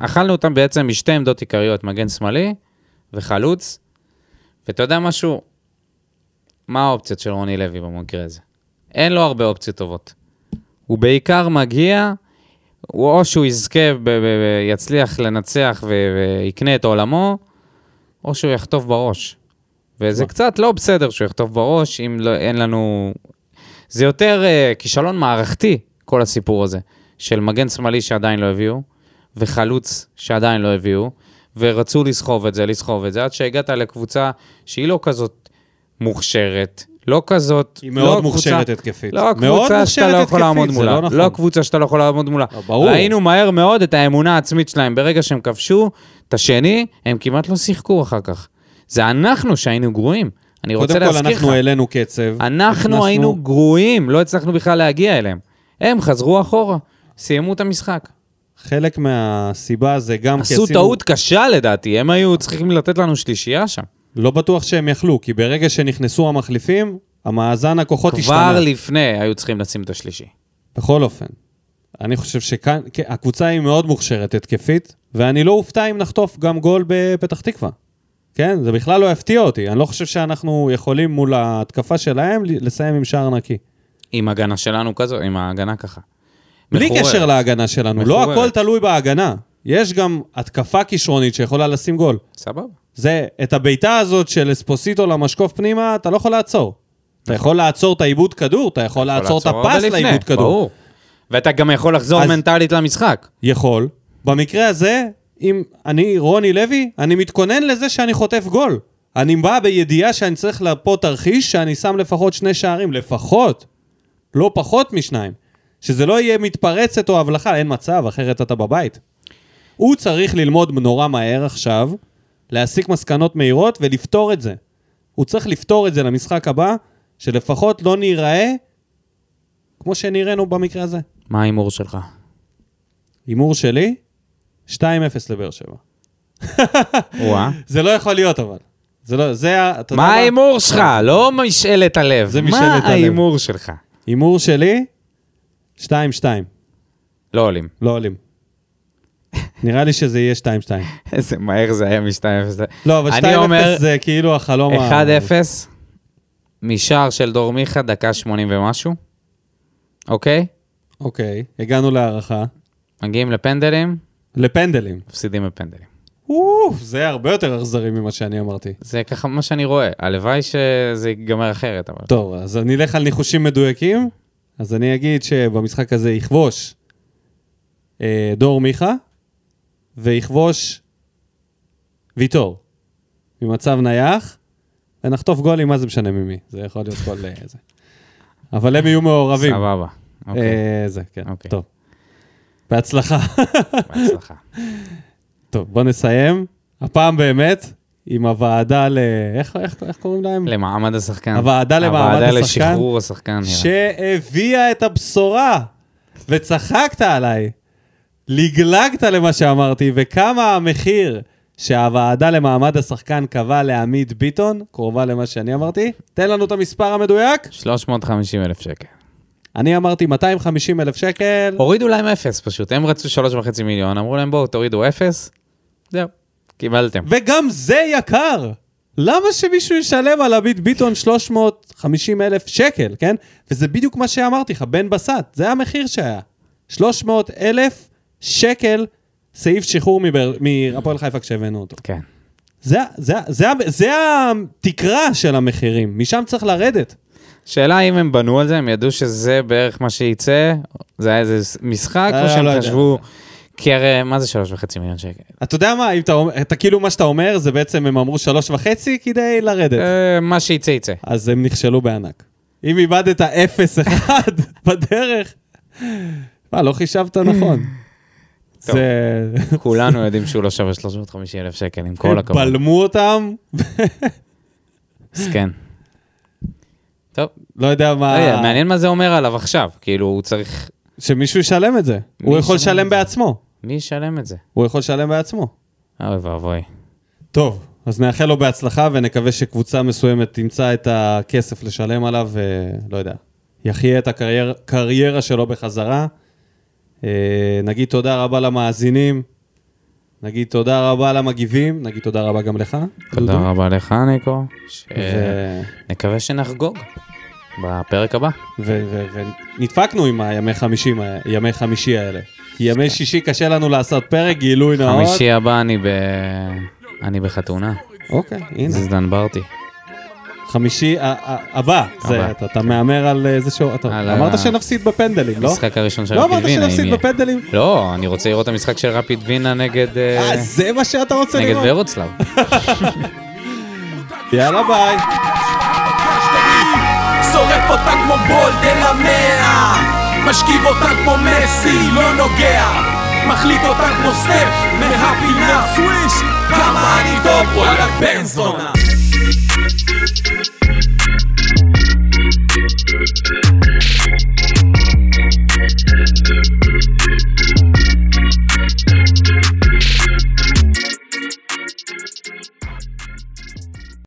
אכלנו אותם בעצם משתי עמדות עיקריות, מגן שמאלי וחלוץ. ואתה יודע משהו? מה האופציות של רוני לוי במקרה הזה? אין לו הרבה אופציות טובות. הוא בעיקר מגיע, הוא או שהוא יזכה, ב- ב- ב- יצליח לנצח ו- ויקנה את עולמו, או שהוא יחטוף בראש. וזה. קצת לא בסדר שהוא יחטוף בראש, אם לא, אין לנו... זה יותר uh, כישלון מערכתי, כל הסיפור הזה, של מגן שמאלי שעדיין לא הביאו, וחלוץ שעדיין לא הביאו, ורצו לסחוב את זה, לסחוב את זה, עד שהגעת לקבוצה שהיא לא כזאת מוכשרת, לא כזאת. היא מאוד לא מוכשרת קבוצה- התקפית. לא קבוצה שאתה לא יכול לעמוד מולה. לא נכון. לא קבוצה שאתה לא יכול לעמוד מולה. לא, ברור. ראינו מהר מאוד את האמונה העצמית שלהם. ברגע שהם כבשו את השני, הם כמעט לא שיחקו אחר כך. זה אנחנו שהיינו גרועים. אני רוצה קודם כל, להזכיר לך. אנחנו העלינו קצב. אנחנו נכנסנו- היינו גרועים, לא הצלחנו בכלל להגיע אליהם. הם חזרו אחורה, סיימו את המשחק. חלק מהסיבה זה גם כי עשו עשינו... טעות קשה לדעתי, הם היו צריכים לתת לנו שלישייה שם. לא בטוח שהם יכלו, כי ברגע שנכנסו המחליפים, המאזן הכוחות השתנה. כבר לפני היו צריכים לשים את השלישי. בכל אופן, אני חושב שכאן, הקבוצה היא מאוד מוכשרת התקפית, ואני לא אופתע אם נחטוף גם גול בפתח תקווה. כן, זה בכלל לא יפתיע אותי. אני לא חושב שאנחנו יכולים מול ההתקפה שלהם לסיים עם שער נקי. עם הגנה שלנו כזו, עם ההגנה ככה. בלי מחוררת. קשר להגנה שלנו, לא מחוררת. הכל תלוי בהגנה. יש גם התקפה כישרונית שיכולה לשים גול. סבבה. זה, את הבעיטה הזאת של אספוסיטו למשקוף פנימה, אתה לא יכול לעצור. אתה יכול לעצור את העיבוד כדור, אתה יכול לעצור את הפס לעיבוד כדור. ברור. ואתה גם יכול לחזור מנטלית למשחק. יכול. במקרה הזה, אם אני רוני לוי, אני מתכונן לזה שאני חוטף גול. אני בא בידיעה שאני צריך פה תרחיש שאני שם לפחות שני שערים, לפחות. לא פחות משניים. שזה לא יהיה מתפרצת או הבלחה, אין מצב, אחרת אתה בבית. הוא צריך ללמוד נורא מהר עכשיו, להסיק מסקנות מהירות ולפתור את זה. הוא צריך לפתור את זה למשחק הבא, שלפחות לא ניראה כמו שנראינו במקרה הזה. מה ההימור שלך? הימור שלי, 2-0 לבאר שבע. זה לא יכול להיות אבל. זה לא, זה ה... מה ההימור שלך? לא משאלת הלב. זה משאלת מה הלב. ההימור שלך? הימור שלי, 2-2. לא עולים. לא עולים. נראה לי שזה יהיה 2-2. איזה מהר זה היה מ-2-0. לא, אבל 2-0 אני אומר, זה כאילו החלום ה... 1-0, משער של דור מיכה, דקה 80 ומשהו. אוקיי? אוקיי, הגענו להערכה. מגיעים לפנדלים, לפנדלים. מפסידים בפנדלים. אוף, זה הרבה יותר אכזרי ממה שאני אמרתי. זה ככה מה שאני רואה. הלוואי שזה ייגמר אחרת, אבל... טוב, אז אני אלך על ניחושים מדויקים. אז אני אגיד שבמשחק הזה יכבוש אה, דור מיכה, ויכבוש ויטור. ממצב נייח, ונחטוף גולים, מה זה משנה ממי? זה יכול להיות כל אה, זה. אבל הם יהיו מעורבים. סבבה. אוקיי, אה, זה, כן. אוקיי. טוב. בהצלחה. בהצלחה. טוב, בוא נסיים. הפעם באמת, עם הוועדה ל... איך, איך, איך קוראים להם? למעמד השחקן. הוועדה למעמד הוועדה השחקן. לשחרור השחקן. שהביאה את הבשורה, וצחקת עליי. לגלגת למה שאמרתי, וכמה המחיר שהוועדה למעמד השחקן קבע לעמית ביטון, קרובה למה שאני אמרתי. תן לנו את המספר המדויק. 350 אלף שקל. אני אמרתי 250 אלף שקל. הורידו להם אפס פשוט, הם רצו שלוש וחצי מיליון, אמרו להם בואו תורידו אפס, זהו, קיבלתם. וגם זה יקר. למה שמישהו ישלם על עמית ביטון 350 אלף שקל, כן? וזה בדיוק מה שאמרתי לך, בן בסט, זה המחיר שהיה. 300 אלף שקל סעיף שחרור מהפועל חיפה כשהבאנו אותו. כן. זה, זה, זה, זה התקרה של המחירים, משם צריך לרדת. שאלה אם הם בנו על זה, הם ידעו שזה בערך מה שייצא, זה היה איזה משחק, אה, או שהם לא. חשבו, כי הרי, מה זה שלוש וחצי מיליון שקל? אתה יודע מה, אם אתה, אומר- אתה כאילו מה שאתה אומר, זה בעצם הם אמרו שלוש וחצי כדי לרדת. אה, מה שייצא יצא. אז הם נכשלו בענק. אם איבדת אפס אחד בדרך, מה, לא חישבת נכון. טוב. זה... כולנו יודעים שהוא לא שווה 350 אלף שקל, עם כל הכבוד. בלמו אותם, אז כן. טוב, לא יודע מה... יודע, מעניין מה זה אומר עליו עכשיו, כאילו, הוא צריך... שמישהו ישלם את זה. הוא יכול לשלם? בעצמו. מי ישלם את זה? הוא יכול לשלם בעצמו. אוי ואבוי. טוב, אז נאחל לו בהצלחה ונקווה שקבוצה מסוימת תמצא את הכסף לשלם עליו, ולא יודע, יחיה את הקריירה קריירה שלו בחזרה. אה, נגיד תודה רבה למאזינים, נגיד תודה רבה למגיבים, נגיד תודה רבה גם לך. תודה דודו. רבה לך, ניקו. ו- נקווה שנחגוג בפרק הבא. ונדפקנו עם הימי חמישי, ימי חמישי האלה. כי ימי שישי קשה לנו לעשות פרק, גילוי נאות. חמישי הבא אני ב... אני בחתונה. אוקיי, הנה. זיזדן ברטי. חמישי הבא, זה. אתה, אתה מהמר על איזשהו, אתה על אמרת שנפסיד בפנדלים, לא? המשחק הראשון של לא רפיד אמרת וינה. אם שנפסיד יהיה. בפנדלים? לא, אני רוצה לראות את המשחק של רפיד וינה נגד... אה, אה, זה מה שאתה רוצה נגד לראות? ורוצלב. יאללה ביי. שורף אותה כמו המאה משכיב אותה כמו מסי, לא נוגע. מחליט אותה כמו סטף, מהפינה. סוויש! כמה אני טוב, וואלכ בן זונה.